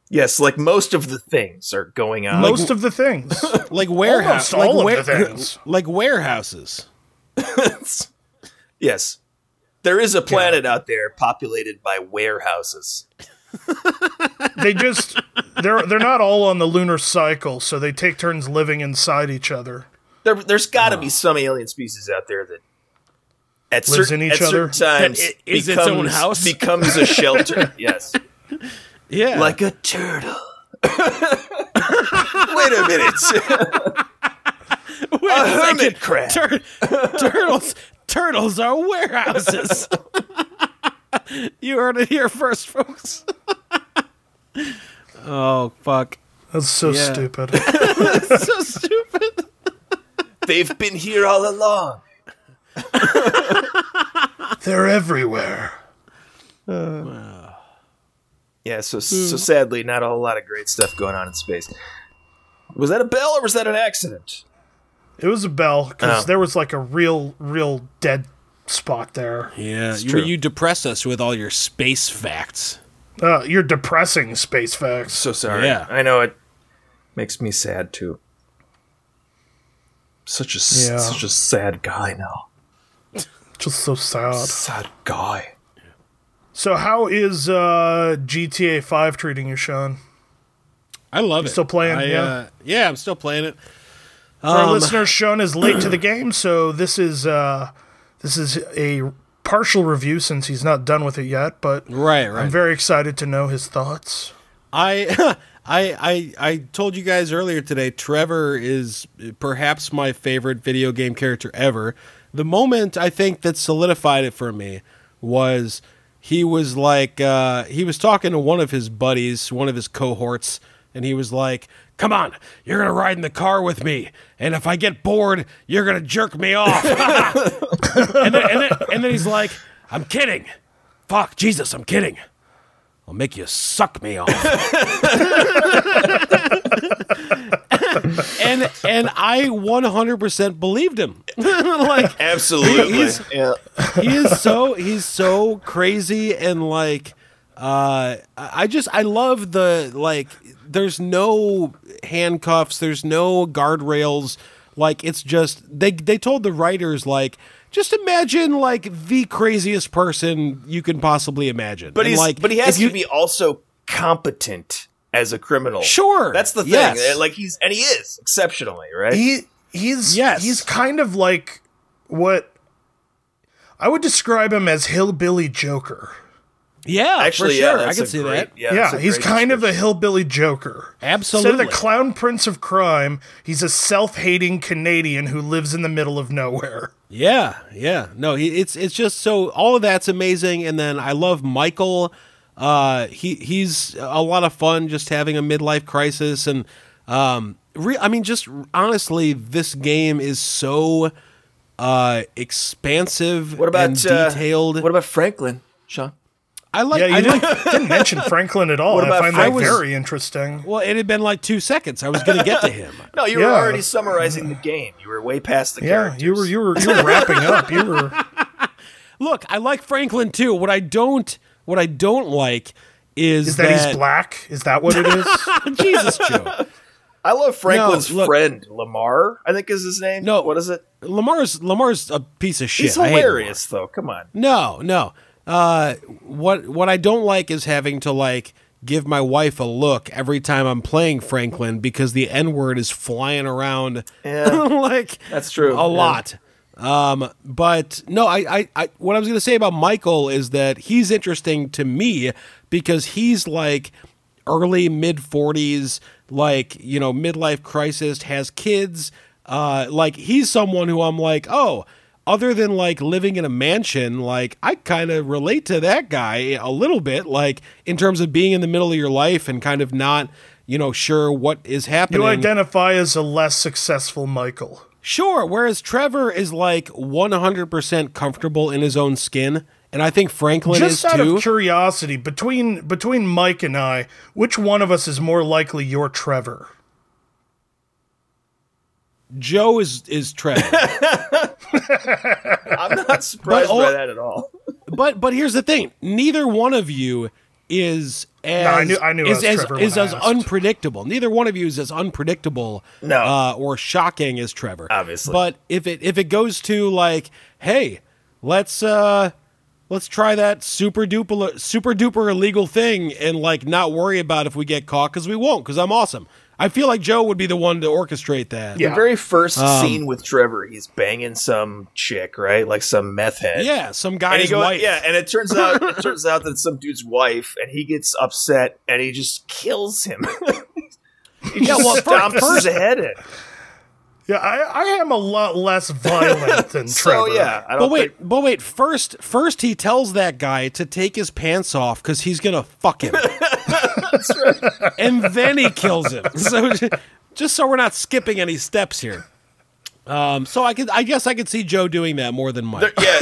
Yes, like most of the things are going on. Most of the things. like warehouse, Almost all like of the things. like warehouses. Yes. There is a planet out there populated by warehouses. they just they're they're not all on the lunar cycle, so they take turns living inside each other. There, there's got to be some alien species out there that at, Lives certain, in each at certain other? times That i- is its own house? becomes a shelter. yes, Yeah, like a turtle. Wait a minute, Wait a a second. hermit crab. Tur- turtles turtles are warehouses. you heard it here first, folks. oh fuck! That's so Yeah. stupid. so stupid. They've been here all along. They're everywhere. Yeah, so so sadly, not a whole lot of great stuff going on in space. Was that a bell or was that an accident? It was a bell because Oh. there was like a real, real dead spot there. Yeah, you, you depress us with all your space facts. Uh, you're depressing space facts. So sorry. Yeah. I know it makes me sad too. Such a s- Yeah. such a sad guy now. Just so sad. Sad guy. So how is uh, GTA 5 treating you, Sean? I love it. still playing, I, yeah? uh, yeah, I'm still playing it. For our Um, listeners, Sean is late to the game, so this is uh, this is a partial review since he's not done with it yet. But Right, right. I'm very excited to know his thoughts. I, I, I, I told you guys earlier today. Trevor is perhaps my favorite video game character ever. The moment I think that solidified it for me was he was like uh, he was talking to one of his buddies, one of his cohorts, and he was like, "Come on, you're gonna ride in the car with me, and if I get bored, you're gonna jerk me off." and, then, and, then, and then he's like, "I'm kidding." Fuck, Jesus, I'm kidding. I'll make you suck me off. and and I 100% believed him. like Absolutely. He's- yeah. he is so he's so crazy and like uh I I just I love the like there's no handcuffs, there's no guardrails. Like it's just they they told the writers like just imagine like the craziest person you can possibly imagine. But And, he's like but he has if you- to be also competent as a criminal. Sure. That's the thing. Yes. Like he's and he is exceptionally, right? He he's Yes. he's kind of like what I would describe him as hillbilly Joker. Yeah, Actually, for sure. yeah, I can see great- that. Yeah, Yeah, he's kind of a hillbilly Joker. Absolutely. Instead of the clown prince of crime, he's a self-hating Canadian who lives in the middle of nowhere. Yeah, yeah. No, it's it's just so all of that's amazing, and then I love Michael. Uh, he he's a lot of fun, just having a midlife crisis, and um, re- I mean, just honestly, this game is so uh expansive. What about and uh, detailed? what about Franklin, Sean? I like. Yeah, you I didn't, like. didn't mention Franklin at all. What and I about find that Franklin? very interesting. Well, it had been like two seconds. I was going to get to him. No, you Yeah. were already summarizing the game. You were way past the Yeah, characters. you were you were you were wrapping up. You were Look, I like Franklin too. What I don't, what I don't like is, is that, he's black? Is that what it is? Jesus, Joe. I love Franklin's No, look- friend Lamar. I think is his name. No. what is it? Lamar's Lamar's a piece of shit. He's I hilarious, though. Come on. No, no. Uh, what what I don't like is having to like give my wife a look every time I'm playing Franklin because the N word is flying around. Yeah. like That's true, A yeah. lot. Um, but no, I, I, I, what I was going to say about Michael is that he's interesting to me because he's like early mid 40s, like, you know, midlife crisis, has kids. Uh, like he's someone who I'm like, oh, other than like living in a mansion, like I kind of relate to that guy a little bit, like in terms of being in the middle of your life and kind of not, you know, sure what is happening. You identify as a less successful Michael. Sure. Whereas Trevor is like 100% comfortable in his own skin. And I think Franklin Just is out too. of curiosity, between between Mike and I, which one of us is more likely you're Trevor? Joe is, is Trevor. I'm not surprised all- by that at all. but but here's the thing neither one of you is as I knew- I knew it is was as, Trevor when is I as unpredictable. Neither one of you is as unpredictable No. uh, or shocking as Trevor. Obviously. But if it if it goes to like, hey, let's uh let's try that super duper super duper illegal thing and like not worry about if we get caught because we won't because I'm awesome. I feel like Joe would be the one to orchestrate that. Yeah. The very first Um, scene with Trevor, he's banging some chick, right? Like some meth head. Yeah, some And guy's goes, wife. yeah, and it turns out it turns out that it's some dude's wife, and he gets upset and he just kills him. he Yeah, just well, stomps first- his head in. Yeah, I, I am a lot less violent than So Trevor. yeah, I don't But wait, think but wait. First, first he tells that guy to take his pants off because he's gonna fuck him, and then he kills him. So, just so we're not skipping any steps here. Um, so I could, I guess, I could see Joe doing that more than Mike. yeah.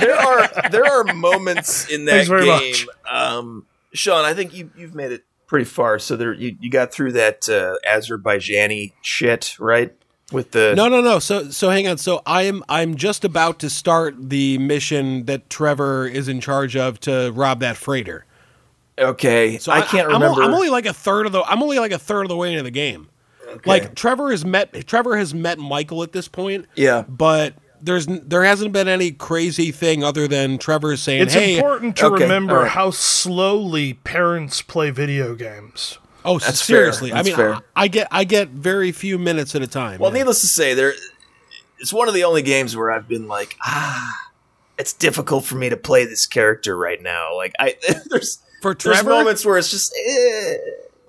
there are there are moments in that game. Um, Sean, I think you you've made it pretty far. So there you, you got through that uh, Azerbaijani shit, right? with the No, no, no. So, so hang on. So I'm I'm just about to start the mission that Trevor is in charge of to rob that freighter. Okay, So I can't I'm, remember. I'm only like a third of the. I'm only like a third of the way into the game. Like Trevor has met Trevor has met Michael at this point. Yeah. but there's there hasn't been any crazy thing other than Trevor saying, It's "Hey, important to Okay, remember all right. how slowly parents play video games. oh, That's seriously." fair, I mean, fair. I, I get I get very few minutes at a time. well, yeah. needless to say, there it's one of the only games where I've been like, ah, it's difficult for me to play this character right now. Like I there's for Trevor. there's Trevor. moments where it's just eh,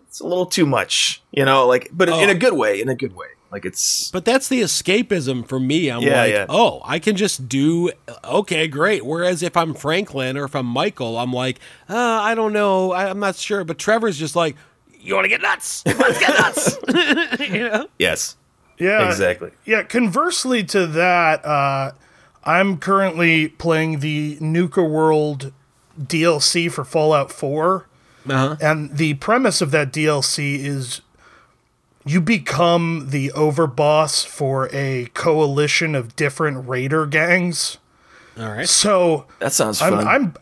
it's a little too much, you know, like but in Oh. a good way, in a good way. Like it's But that's the escapism for me. I'm Yeah, like, yeah. oh, I can just do okay, great. Whereas if I'm Franklin or if I'm Michael, I'm like, uh, I don't know, I, I'm not sure. But Trevor's just like, you want to get nuts? Let's get nuts. you know? yes, Yeah, exactly. Yeah, conversely to that, uh, I'm currently playing the Nuka World DLC for Fallout 4. Uh-huh. And the premise of that DLC is you become the overboss for a coalition of different raider gangs. All right. So That sounds I'm, fun. I'm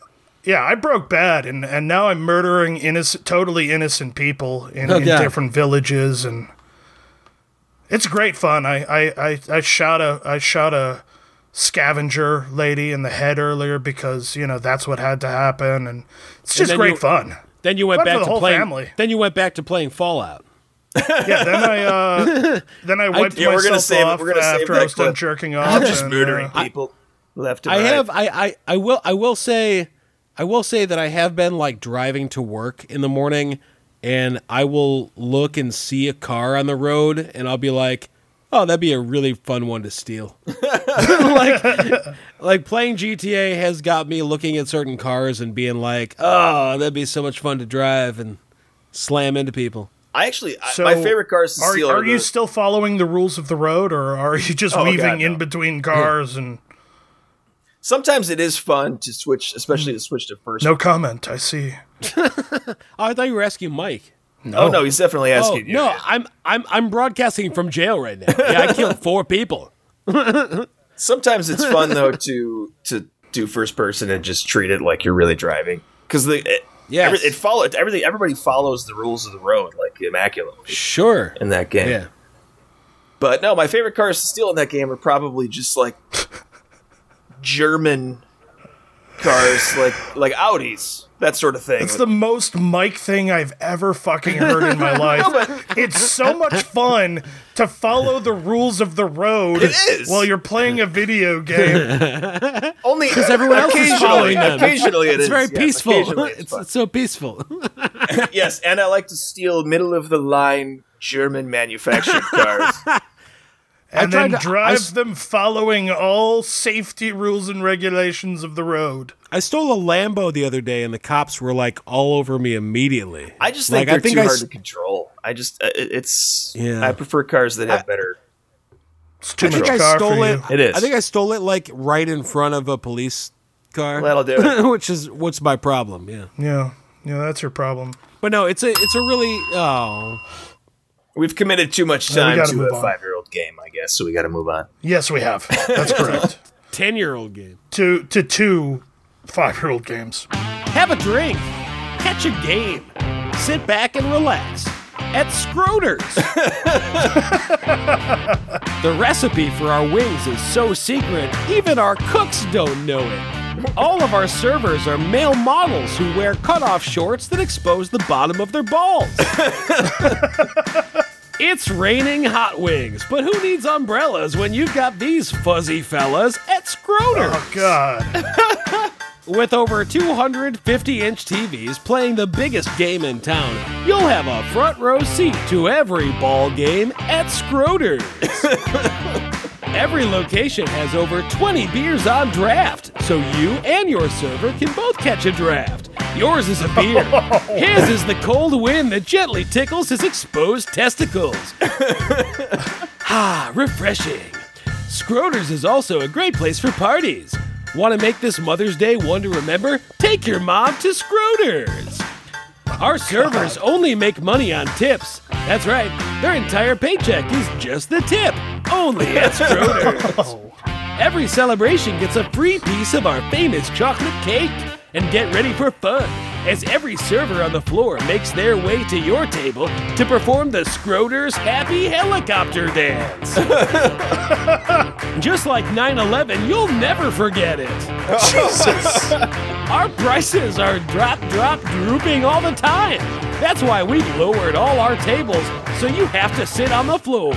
yeah, I broke bad and, and now I'm murdering innocent totally innocent people in, Oh, in different villages and it's great fun. I, I, I, I shot a I shot a scavenger lady in the head earlier because, you know, that's what had to happen and it's just then great you- fun. Then you went Fun back the to whole playing. family. Then you went back to playing Fallout. Yeah, then I uh then I wiped Yeah, we're gonna myself save off We're gonna after that I was done jerking off. I'm just and, murdering uh, people left and I right. have. I, I. I will. I will say. I will say that I have been like driving to work in the morning, and I will look and see a car on the road, and I'll be like, "Oh, that'd be a really fun one to steal." like, like playing GTA has got me looking at certain cars and being like, "Oh, that'd be so much fun to drive and slam into people." I actually I- my favorite cars to Are, steal are are you still following the rules of the road, or are you just Oh, weaving God, in between cars and Sometimes it is fun to switch, especially hmm. to switch to first. no comment? I see. Oh, I thought you were asking Mike. Oh no, he's definitely Oh asking you. no, I'm I'm I'm broadcasting from jail right now. Yeah, I killed four people. Sometimes it's fun though to to do first person and just treat it like you're really driving because the it, Yes. every, it follow everything. Everybody follows the rules of the road like immaculately Sure. in that game. Yeah. But no, my favorite cars to steal in that game are probably just like German cars, like like Audis, that sort of thing. It's the most Mike thing I've ever fucking heard in my life. it's so much fun to follow the rules of the road It is. while you're playing a video game. Only because everyone else is following them. Occasionally, it It's is, very yes, peaceful. occasionally It's, it's so peaceful. yes, and I like to steal middle of the line German manufactured cars. And tried then to- drive s- them following all safety rules and regulations of the road. I stole a Lambo the other day, and the cops were like all over me immediately. I just Like, think they're I think too I hard s- to control. I just uh, it's Yeah. I prefer cars that have better. It's too I think much I car stole for it. you. It is. I think I stole it like right in front of a police car. That'll do it. which is what's my problem? Yeah. Yeah, yeah, that's your problem. But no, it's a it's a really oh We've committed too much Yeah, we time gotta move a on. five year old game, I guess. So we got to move on. Yes, we have. That's correct. 10 year old game. to to two five-year-old games. Have a drink, catch a game, sit back and relax at Scroder's. the recipe for our wings is so secret, even our cooks don't know it. All of our servers are male models who wear cutoff shorts that expose the bottom of their balls. It's raining hot wings, but who needs umbrellas when you've got these fuzzy fellas at Scroder's? Oh God. With over 250 inch TVs playing the biggest game in town, you'll have a front row seat to every ball game at Scroder's. every location has over 20 beers on draft, so you and your server can both catch a draft. Yours is a beer. His is the cold wind that gently tickles his exposed testicles. ah, refreshing. Scroder's is also a great place for parties. Want to make this Mother's Day one to remember? Take your mom to Scroder's. Our servers only make money on tips. That's right. Their entire paycheck is just the tip, only at Schroeder's. Oh. Every celebration gets a free piece of our famous chocolate cake. And get ready for fun as every server on the floor makes their way to your table to perform the Schroeder's Happy Helicopter Dance. Just like 9 11, you'll never forget it. Jesus. Our prices are drop, drop, drooping all the time. That's why we've lowered all our tables so you have to sit on the floor.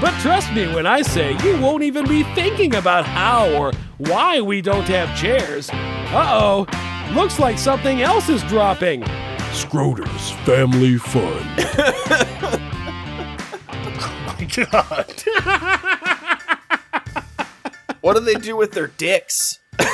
But trust me when I say you won't even be thinking about how or why we don't have chairs. Uh oh, looks like something else is dropping. Schroeder's Family Fun. Oh my God. What do they do with their dicks? why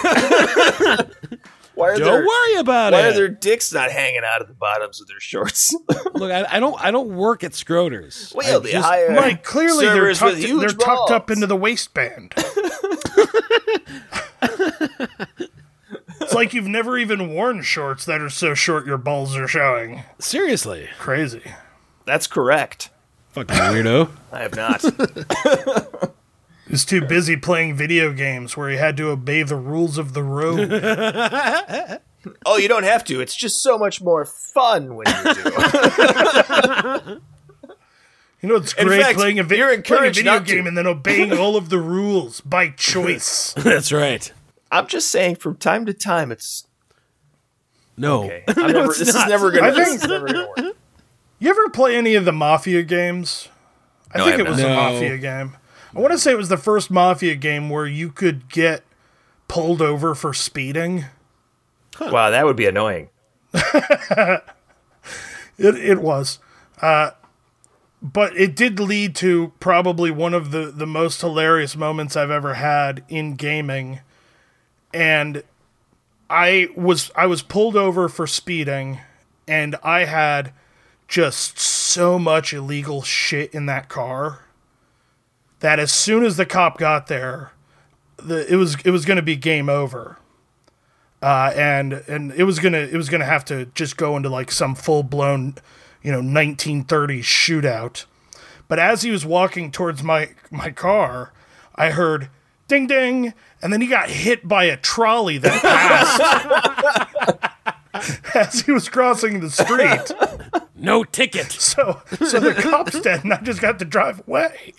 are Don't their, worry about Why it. Why are their dicks not hanging out of the bottoms of their shorts? Look, I, I don't, I don't work at Schroeder's. well, I they just- hire Mike, clearly they're tucked, with huge they're tucked up into the waistband. It's like you've never even worn shorts that are so short your balls are showing. seriously, Crazy. That's correct. fucking weirdo. I have not. He was too busy playing video games where he had to obey the rules of the road. oh, you don't have to. It's just so much more fun when you do. You know, it's In great fact, playing a, vi- you're playing a video not to. game and then obeying all of the rules by choice. That's right. I'm just saying, from time to time, it's No, okay. I'm never, it's this not. is never gonna. I this think- is never gonna work. You ever play any of the Mafia games? I No, think have it was not. a Mafia game. I want to say it was the first Mafia game where you could get pulled over for speeding. Wow, that would be annoying. It, it was. Uh, but it did lead to probably one of the, the most hilarious moments I've ever had in gaming. And I was I was pulled over for speeding and I had just so much illegal shit in that car that as soon as the cop got there, the, it was it was going to be game over. Uh, and and it was gonna it was gonna have to just go into like some full blown, you know, 1930s shootout. But as he was walking towards my my car, I heard ding ding, and then he got hit by a trolley that passed as he was crossing the street. no ticket. So so the cop's dead, and I just got to drive away.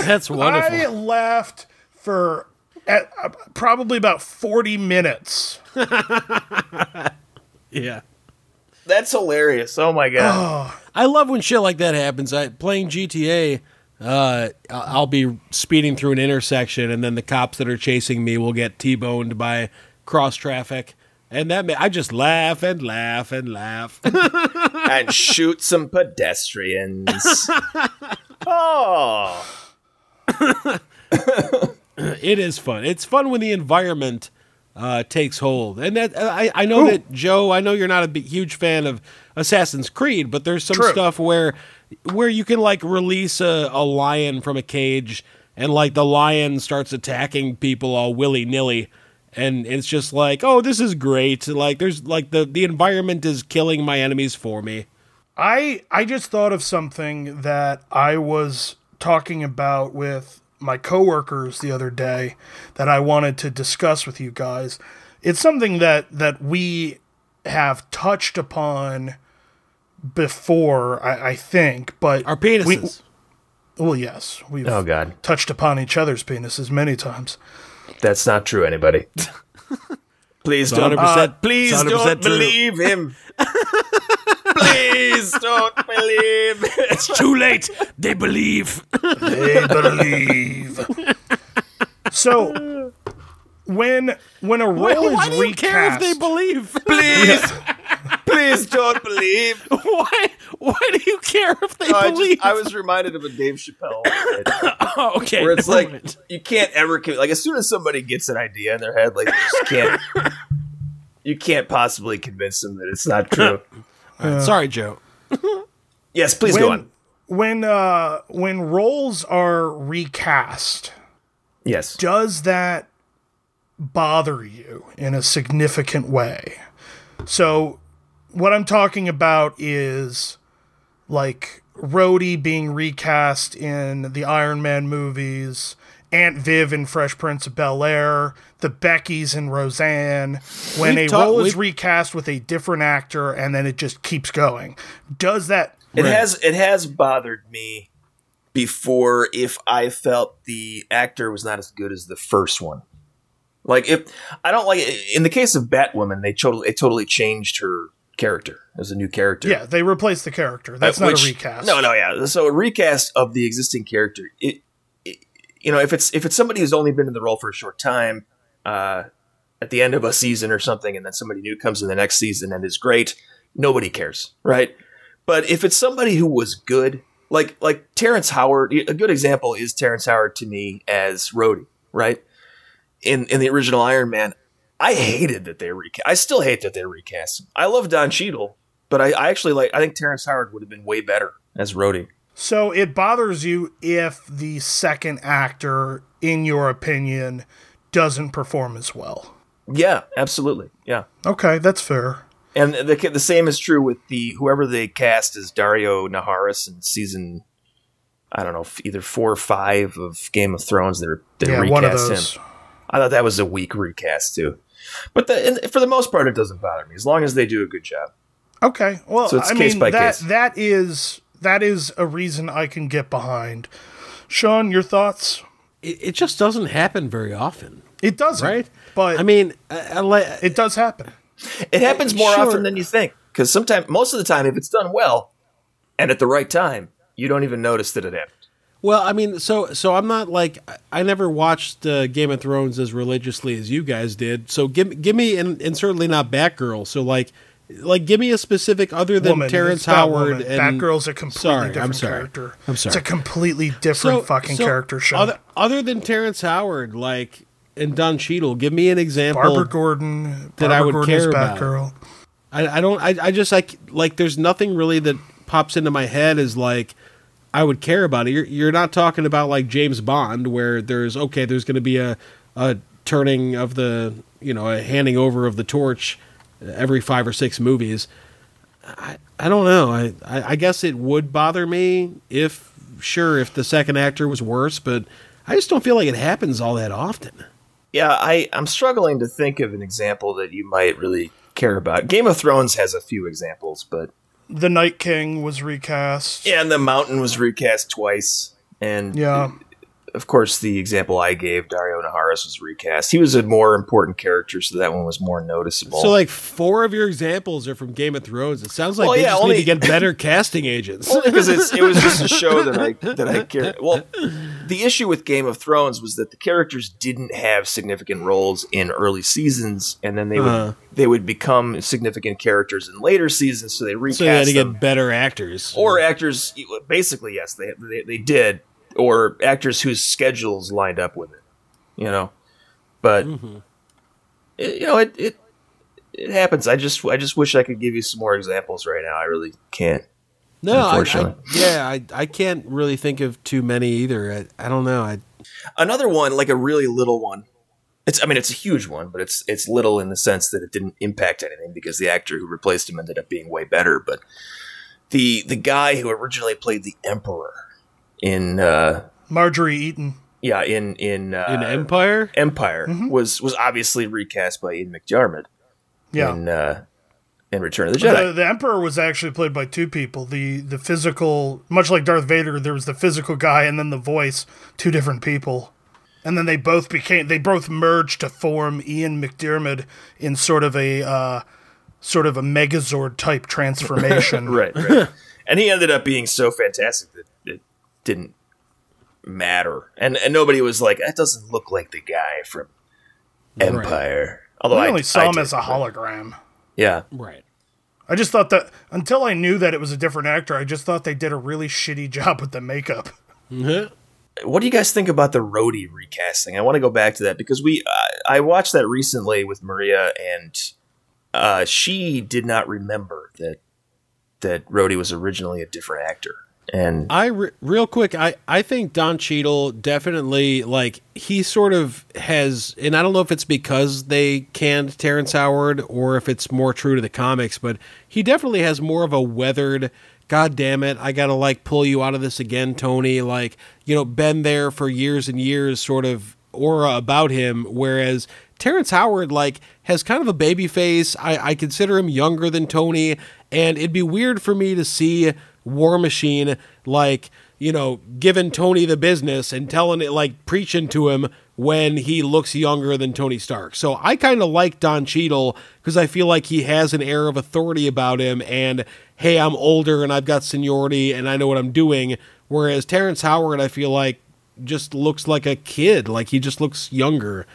That's wonderful. I laughed for at, uh, probably about 40 minutes. yeah. That's hilarious. Oh my god. I love when shit like that happens. I playing GTA. Uh, I'll be speeding through an intersection, and then the cops that are chasing me will get t-boned by cross traffic, and that ma- I just laugh and laugh and laugh. and shoot some pedestrians. oh. it is fun. It's fun when the environment uh, takes hold, and that I, I know that Joe. I know you're not a big, huge fan of Assassin's Creed, but there's some True. stuff where where you can like release a, a lion from a cage, and like the lion starts attacking people all willy nilly. And it's just like, oh, this is great. Like, there's like the the environment is killing my enemies for me. I I just thought of something that I was talking about with my coworkers the other day that I wanted to discuss with you guys. It's something that that we have touched upon before, I, I think, but Our penises. We, well, yes, we've Oh god. touched upon each other's penises many times. That's not true, anybody. please don't. uh, please don't true. believe him. please don't believe. it's too late. They believe. They believe. so when when a role is Why do you recast, care if they believe? please, please don't believe. why? Why do you care if they I, believe? just, I was reminded of a Dave Chappelle bit oh, okay. where it's never like mind. you can't ever like as soon as somebody gets an idea in their head, like you just can't. You can't possibly convince them that it's not true. sorry, Joe. yes, please go on. when uh when roles are recast, Yes. does that bother you in a significant way? So what I'm talking about is like Rhodey being recast in the Iron Man movies, Aunt Viv in Fresh Prince of Bel Air, the Beckys in Roseanne, when We've a ta- role is we've- recast with a different actor and then it just keeps going. Does that It has it has bothered me before if I felt the actor was not as good as the first one. Like if I don't like in the case of Batwoman, they totally they totally changed her character as a new character. Yeah, they replaced the character. That's Uh, not a recast. No, no, yeah. So a recast of the existing character. It, it, you know, if it's if it's somebody who's only been in the role for a short time, uh, at the end of a season or something, and then somebody new comes in the next season and is great, nobody cares, right? But if it's somebody who was good, like like Terrence Howard, a good example is Terrence Howard to me as Rhodey, right? In in the original Iron Man, I hated that they recast. I still hate that they recast. I love Don Cheadle, but I, I actually like. I think Terrence Howard would have been way better as Rhodey. So it bothers you if the second actor, in your opinion, doesn't perform as well. Yeah, absolutely. Yeah, Okay, that's fair. and the the same is true with the whoever they cast as Daario Naharis in season. I don't know, either four or five of Game of Thrones. They're they yeah, recast one of those. him. I thought that was a weak recast too, but the, for the most part, it doesn't bother me as long as they do a good job. Okay, well, So it's I case mean by that case. that is that is a reason I can get behind. Sean, your thoughts? It, it just doesn't happen very often, It doesn't, right? But I mean, I, I, li- it does happen. It happens more Sure. often than you think. Because sometimes, most of the time, if it's done well and at the right time, you don't even notice that it happened. Well, I mean, so so I'm not like I- never watched uh, Game of Thrones as religiously as you guys did. So give give me and, and certainly not Batgirl. So like like give me a specific other than Woman, Terrence. Howard and Batgirl's a completely Sorry, I'm different sorry. character. I'm sorry. It's a completely different fucking character. Sean. Other, other than Terrence Howard, like and Don Cheadle, give me an example. Barbara Gordon. that Barbara I would Gordon care is about. Batgirl. I, I don't. I, I just like like. There's nothing really that pops into my head is like I would care about it. You're you're not talking about like James Bond where there's okay. There's going to be a a turning of the you know a handing over of the torch every five or six movies. I I don't know. I I, guess it would bother me if sure if the second actor was worse, but I just don't feel like it happens all that often. Yeah, I, I'm struggling to think of an example that you might really care about. Game of Thrones has a few examples, but The Night King was recast. yeah, and the Mountain was recast twice, and Yeah. Of course, the example I gave, Daario Naharis, was recast. He was a more important character, so that one was more noticeable. So like four of your examples are from Game of Thrones. It sounds like Well, they yeah, just only- need to get better casting agents. Because it was just a show that I that I cared. Well, the issue with Game of Thrones was that the characters didn't have significant roles in early seasons, and then they would Uh-huh. they would become significant characters in later seasons. So they recast so they had to them. get better actors. or actors. Basically, yes, they, they they did, or actors whose schedules lined up with it. You know, but Mm-hmm. it, you know it, it it happens. I just I just wish I could give you some more examples right now. I really can't. no, I, I, yeah, I I can't really think of too many either. I, I don't know. I another one like a really little one it's i mean it's a huge one but it's it's little in the sense that it didn't impact anything because the actor who replaced him ended up being way better but the the guy who originally played the emperor in uh Marjorie Eaton. yeah in in uh, in Empire. empire was was obviously recast by ian mcdiarmid Yeah. in uh in return of the jedi The, the Emperor was actually played by two people. The the physical, much like Darth Vader, there was the physical guy and then the voice, two different people. And then they both became they both merged to form Ian McDiarmid in sort of a uh, sort of a Megazord type transformation. right right and he ended up being so fantastic that it didn't matter and and nobody was like that doesn't look like the guy from empire although I I only saw I him did, as a hologram. yeah Right. I just thought that until I knew that it was a different actor, I just thought they did a really shitty job with the makeup. Mhm. what do you guys think about the Rhodey recasting? I want to go back to that because we I I watched that recently with Maria, and uh, she did not remember that that Rhodey was originally a different actor. And I re- real quick, I I think Don Cheadle definitely like he sort of has, and I don't know if it's because they canned Terrence Howard or if it's more true to the comics, but he definitely has more of a weathered God damn it, I gotta like pull you out of this again, Tony. Like, you know, been there for years and years, sort of aura about him. Whereas Terrence Howard, like, has kind of a baby face. I, I consider him younger than Tony, and it'd be weird for me to see War Machine, like, you know, giving Tony the business and telling it, like, preaching to him when he looks younger than Tony Stark. So I kind of like Don Cheadle because I feel like he has an air of authority about him and, hey, I'm older and I've got seniority and I know what I'm doing. Whereas Terrence Howard, I feel like, just looks like a kid. Like he just looks younger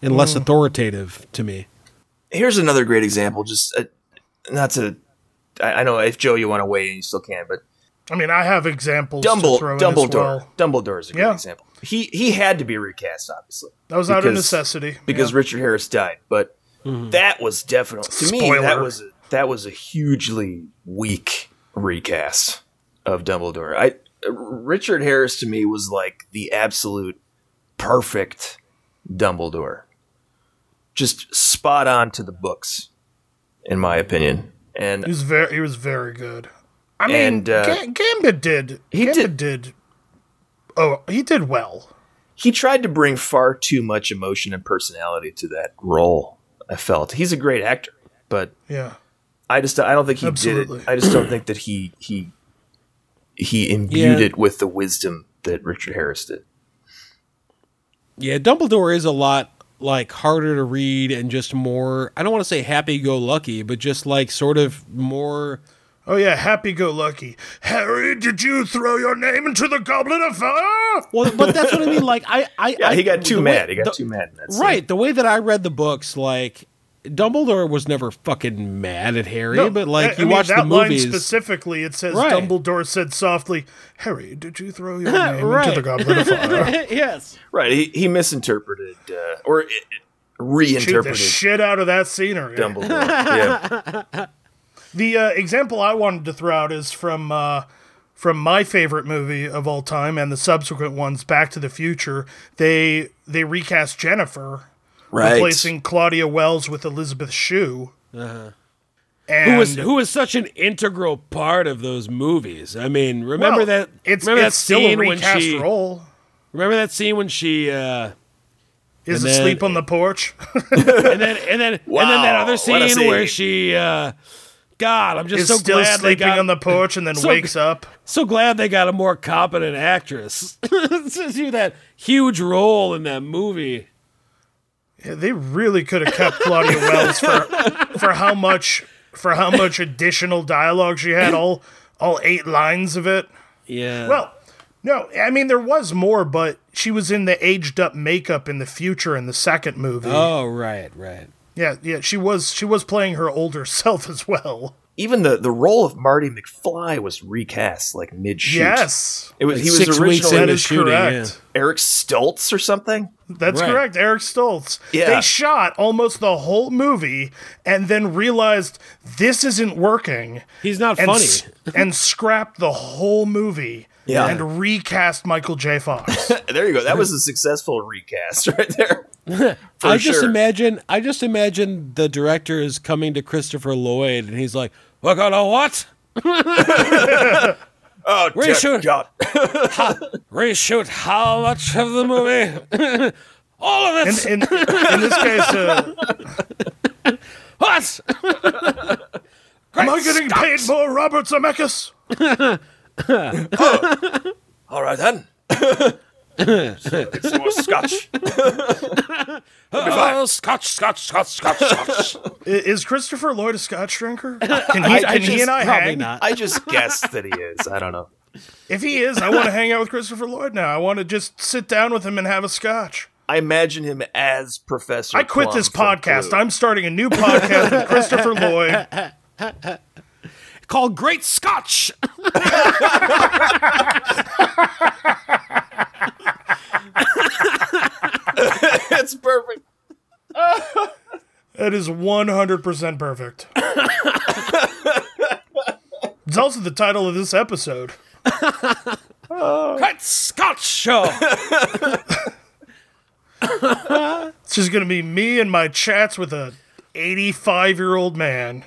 and less authoritative to me. Here's another great example. Just uh, not to, I, I know if Joe you want to weigh in, you still can, but I mean, I have examples to Dumble, throw in Dumbledore, as well. Dumbledore is a good Yeah. example. He he had to be recast, obviously. That was out of necessity. because yeah. Richard Harris died. But mm-hmm. that was definitely to me that was a, that was a hugely weak recast of Dumbledore. I Richard Harris to me was like the absolute perfect Dumbledore, just spot on to the books, in my opinion. He And was very he was very good. I mean, And, uh, Gambon did. he Gambon did- did. Oh, he did well. he tried to bring far too much emotion and personality to that role. I felt he's a great actor, but Yeah. I just I don't think he Absolutely. did it. I just don't think that he he he imbued Yeah. it with the wisdom that Richard Harris did. Yeah, Dumbledore is a lot like harder to read and just more I don't want to say happy go lucky, but just like sort of more Oh yeah, happy go lucky. Harry, did you throw your name into the goblet of fire? well but that's what I mean like I I Yeah, I- he got too the way- mad. He got the- too mad in that scene. Right, the way that I read the books like Dumbledore was never fucking mad at Harry, but like I- you I mean, watch that the movies line specifically. It says Right. Dumbledore said softly, "Harry, did you throw your name Right. into the goblet of fire?" yes. Right. He he misinterpreted uh, or it, it Shoot the reinterpreted shit out of that scenery. Dumbledore. yeah. The uh, example I wanted to throw out is from uh, from my favorite movie of all time and the subsequent ones, Back to the Future. They they recast Jennifer, Right. replacing Claudia Wells with Elizabeth Shue. And Who was who was such an integral part of those movies? I mean, remember well, that It's remember it's that still a scene when she role. remember that scene when she uh Is asleep then- on the porch. and then and then and then that other what a scene where she uh God, I'm just is so still glad they sleeping got on the porch and then so- wakes up. so glad they got a more competent actress to do that huge role in that movie. Yeah, they really could have kept Claudia Wells for for how much for how much additional dialogue she had. All all eight lines of it. Yeah. Well, no, I mean there was more, but she was in the aged up makeup in the future in the second movie. oh right, right. Yeah, yeah, she was she was playing her older self as well. Even the, the role of Marty McFly was recast like mid shoot. Yes, It was he was Six weeks originally that into shooting, correct. Eric Stoltz or something. That's Right. correct. Eric Stoltz. Yeah. They shot almost the whole movie and then realized this isn't working. He's not and, funny. s- and scrapped the whole movie Yeah. and recast Michael J. Fox. There you go. That was a successful recast right there. For I just imagine I just imagine the director is coming to Christopher Lloyd and he's like, We're gonna what? Oh, Ray dear Shooter. God. Reshoot how much of the movie? All of it. in, in, in this case, uh, what? am I getting paid more, Robert Zemeckis? All right then. so, some more scotch. Oh, scotch, scotch, scotch, scotch, scotch. Is Christopher Lloyd a Scotch drinker? Can he, I can he just- and I probably hang? not. I just guessed that he is. I don't know. If he is, I want to hang out with Christopher Lloyd now. I want to just sit down with him and have a Scotch. I imagine him as Professor. I quit Plum this podcast. Clue. I'm starting a new podcast with Christopher Lloyd. Called Great Scotch. it's perfect. That is 100% perfect. it's also the title of this episode. Great Scotch Show. It's just going to be me and my chats with a 85 year old man.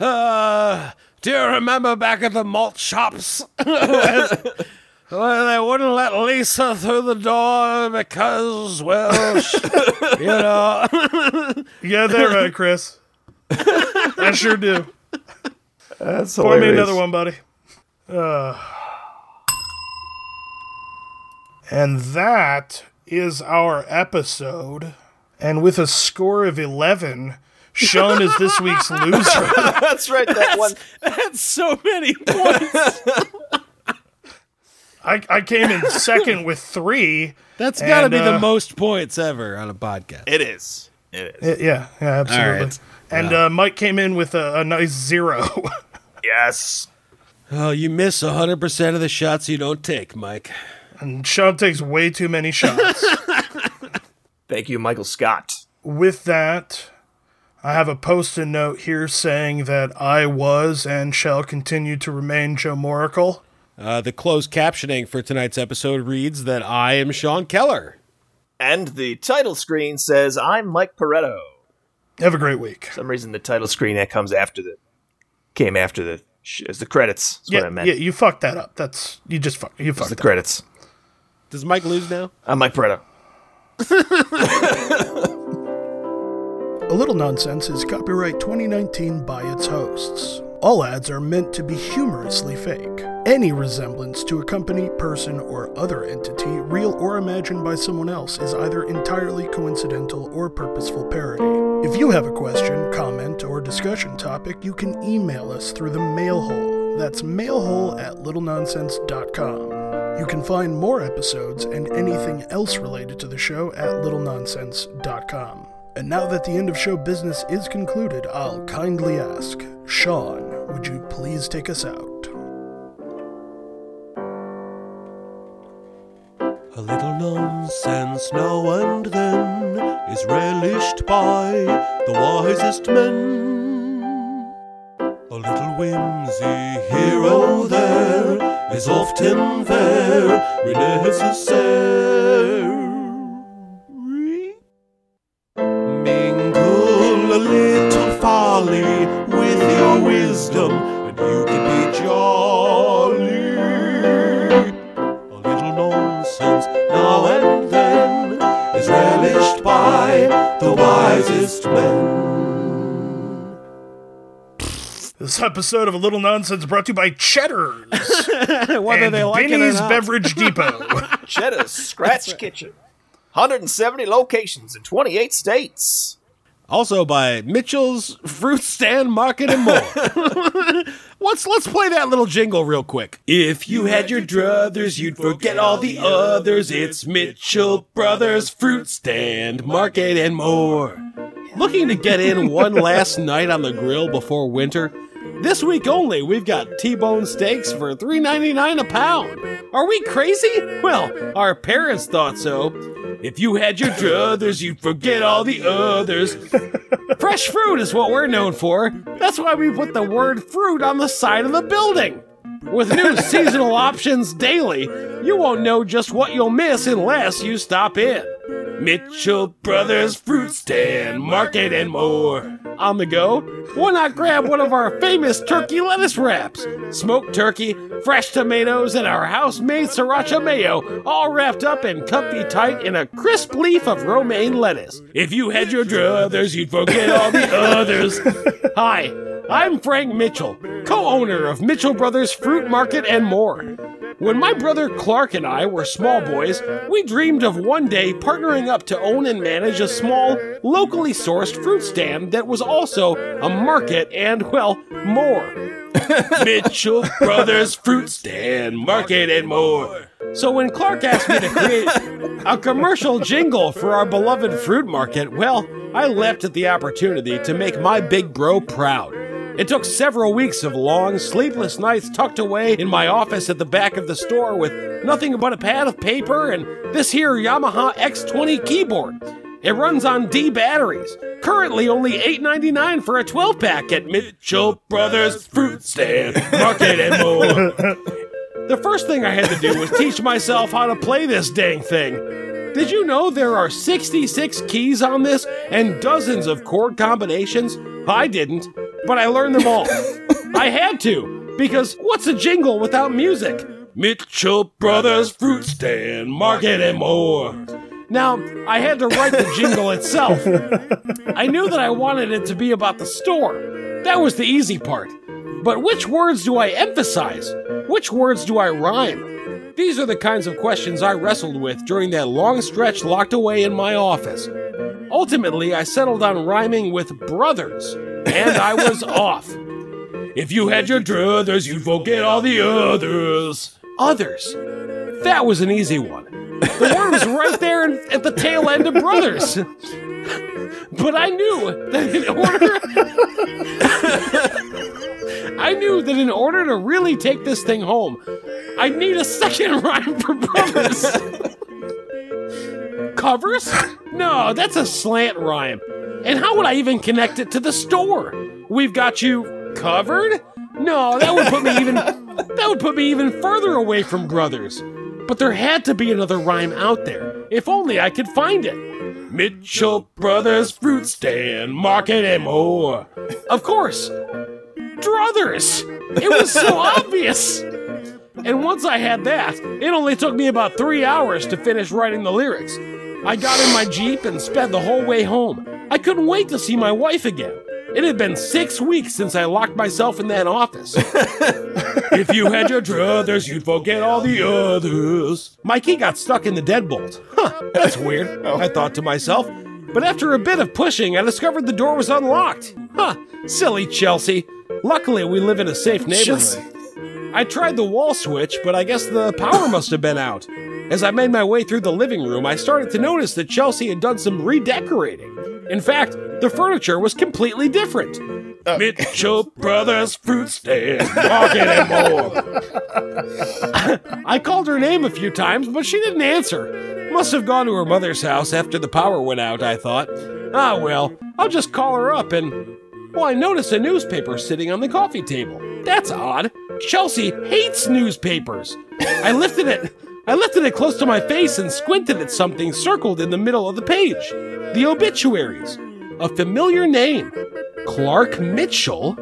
Uh, do you remember back at the malt shops? When, when they wouldn't let Lisa through the door because, well, sh- you know. You got that right, Chris. I sure do. That's Pour me another one, buddy. Uh, and that is our episode. And with a score of 11, Sean is this week's loser. That's right. That one. That's so many points. I, I came in second with three. That's got to And, be the uh, most points ever on a podcast. It is. It is. Uh, Yeah, yeah, absolutely. right. And uh, Mike came in with a, a nice zero. Yes. Oh, you miss 100% of the shots you don't take, Mike. and Sean takes way too many shots. Thank you, Michael Scott. with that, I have a post it note here saying that I was and shall continue to remain Joe Moracle. Uh, the closed captioning for tonight's episode reads that I am Sean Keller. And the title screen says, I'm Mike Pareto. Have a great week. For some reason, the title screen that comes after the came after the sh- as the credits. That's what I Yeah, meant. yeah, you fucked that up. That's you just fucked. You fucked the that. credits. Does Mike lose now? I'm Mike Pareto. A Little Nonsense is copyright 2019 by its hosts. All ads are meant to be humorously fake. Any resemblance to a company, person, or other entity, real or imagined by someone else, is either entirely coincidental or purposeful parody. If you have a question, comment, or discussion topic, you can email us through the mail hole. That's mailhole at littlenonsense.com. You can find more episodes and anything else related to the show at littlenonsense.com. And now that the end of show business is concluded, I'll kindly ask, Sean, would you please take us out? A little nonsense now and then is relished by the wisest men. A little whimsy here or there is often very necessary. Wisdom, and you can be jolly. A little nonsense now and then is relished by the wisest men. This episode of A Little Nonsense brought to you by Cheddar's Whether and they like Binny's it or not. Beverage Depot. Cheddar's Scratch Kitchen. 170 locations in 28 states. Also by Mitchell's Fruit Stand Market and more. let's let's play that little jingle real quick. If you had your druthers, you'd forget all the others. It's Mitchell Brothers Fruit Stand Market and more. Looking to get in one last night on the grill before winter? This week only, we've got T-bone steaks for $3.99 a pound. Are we crazy? Well, our parents thought so. If you had your druthers, you'd forget all the others. Fresh fruit is what we're known for. That's why we put the word fruit on the side of the building. With new seasonal options daily, you won't know just what you'll miss unless you stop in. Mitchell Brothers Fruit Stand, Market and more. On the go, why not grab one of our famous turkey lettuce wraps? Smoked turkey, fresh tomatoes, and our house-made sriracha mayo, all wrapped up and comfy tight in a crisp leaf of romaine lettuce. If you had your druthers, you'd forget all the others. Hi, I'm Frank Mitchell, co-owner of Mitchell Brothers Fruit Market and more. When my brother Clark and I were small boys, we dreamed of one day partnering up to own and manage a small, locally sourced fruit stand that was also a market and, well, more. Mitchell Brothers Fruit Stand, Market and more. So when Clark asked me to create a commercial jingle for our beloved fruit market, well, I leapt at the opportunity to make my big bro proud. It took several weeks of long, sleepless nights tucked away in my office at the back of the store with nothing but a pad of paper and this here Yamaha X20 keyboard. It runs on D batteries. Currently only $8.99 for a 12 pack at Mitchell Brothers Fruit Stand, Market and more. The first thing I had to do was teach myself how to play this dang thing. Did you know there are 66 keys on this and dozens of chord combinations? I didn't. but I learned them all. I had to, because what's a jingle without music? Mitchell Brothers Fruit Stand, Market and more. Now, I had to write the jingle itself. I knew that I wanted it to be about the store. That was the easy part. But which words do I emphasize? Which words do I rhyme? These are the kinds of questions I wrestled with during that long stretch locked away in my office. Ultimately, I settled on rhyming with brothers, and I was off. If you had your druthers, you'd forget all the others. Others. That was an easy one. The word was right there in, at the tail end of brothers. But I knew that in order I knew that in order to really take this thing home, I'd need a second rhyme for brothers. Covers? No, that's a slant rhyme. And how would I even connect it to the store? We've got you covered? No, that would put me even that would put me even further away from brothers. But there had to be another rhyme out there. If only I could find it. Mitchell Brothers Fruit Stand, Market and more. Of course, Druthers. It was so obvious. And once I had that, it only took me about three hours to finish writing the lyrics. I got in my Jeep and sped the whole way home. I couldn't wait to see my wife again. It had been six weeks since I locked myself in that office. if you had your druthers, you'd forget all the others. My key got stuck in the deadbolt. Huh, that's weird, oh. I thought to myself. But after a bit of pushing, I discovered the door was unlocked. Huh, silly Chelsea. Luckily, we live in a safe neighborhood. I tried the wall switch, but I guess the power must have been out. As I made my way through the living room, I started to notice that Chelsea had done some redecorating. In fact, the furniture was completely different. Mitchell Brothers Fruit Stand, Market and more. I called her name a few times, but she didn't answer. Must have gone to her mother's house after the power went out, I thought. Ah, well, I'll just call her up and. Well, I noticed a newspaper sitting on the coffee table. That's odd. Chelsea hates newspapers. I lifted it. I lifted it close to my face and squinted at something circled in the middle of the page. The obituaries. A familiar name. Clark Mitchell?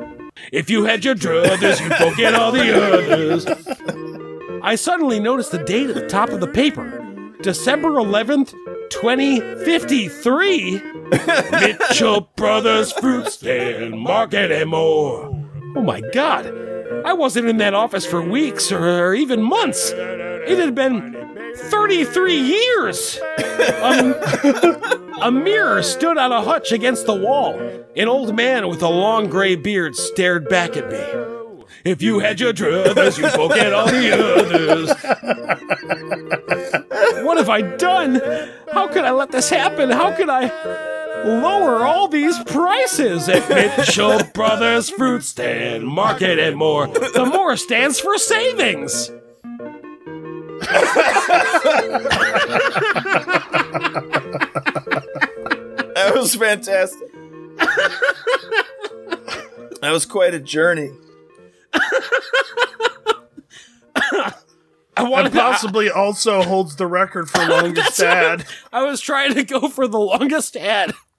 If you had your druthers, you'd forget all the others. I suddenly noticed the date at the top of the paper. December 11th, 2053. Mitchell Brothers Fruit Stand, Market and more. Oh my god. I wasn't in that office for weeks or even months. It had been 33 years. Um, a mirror stood on a hutch against the wall. An old man with a long gray beard stared back at me. If you had your druthers, you'd forget all the others. what have I done? How could I let this happen? How could I lower all these prices at Mitchell Brothers Fruit Stand, Market and more? The more stands for savings. That was fantastic. that was quite a journey. I wanted And possibly also holds the record for longest ad. I was trying to go for the longest ad.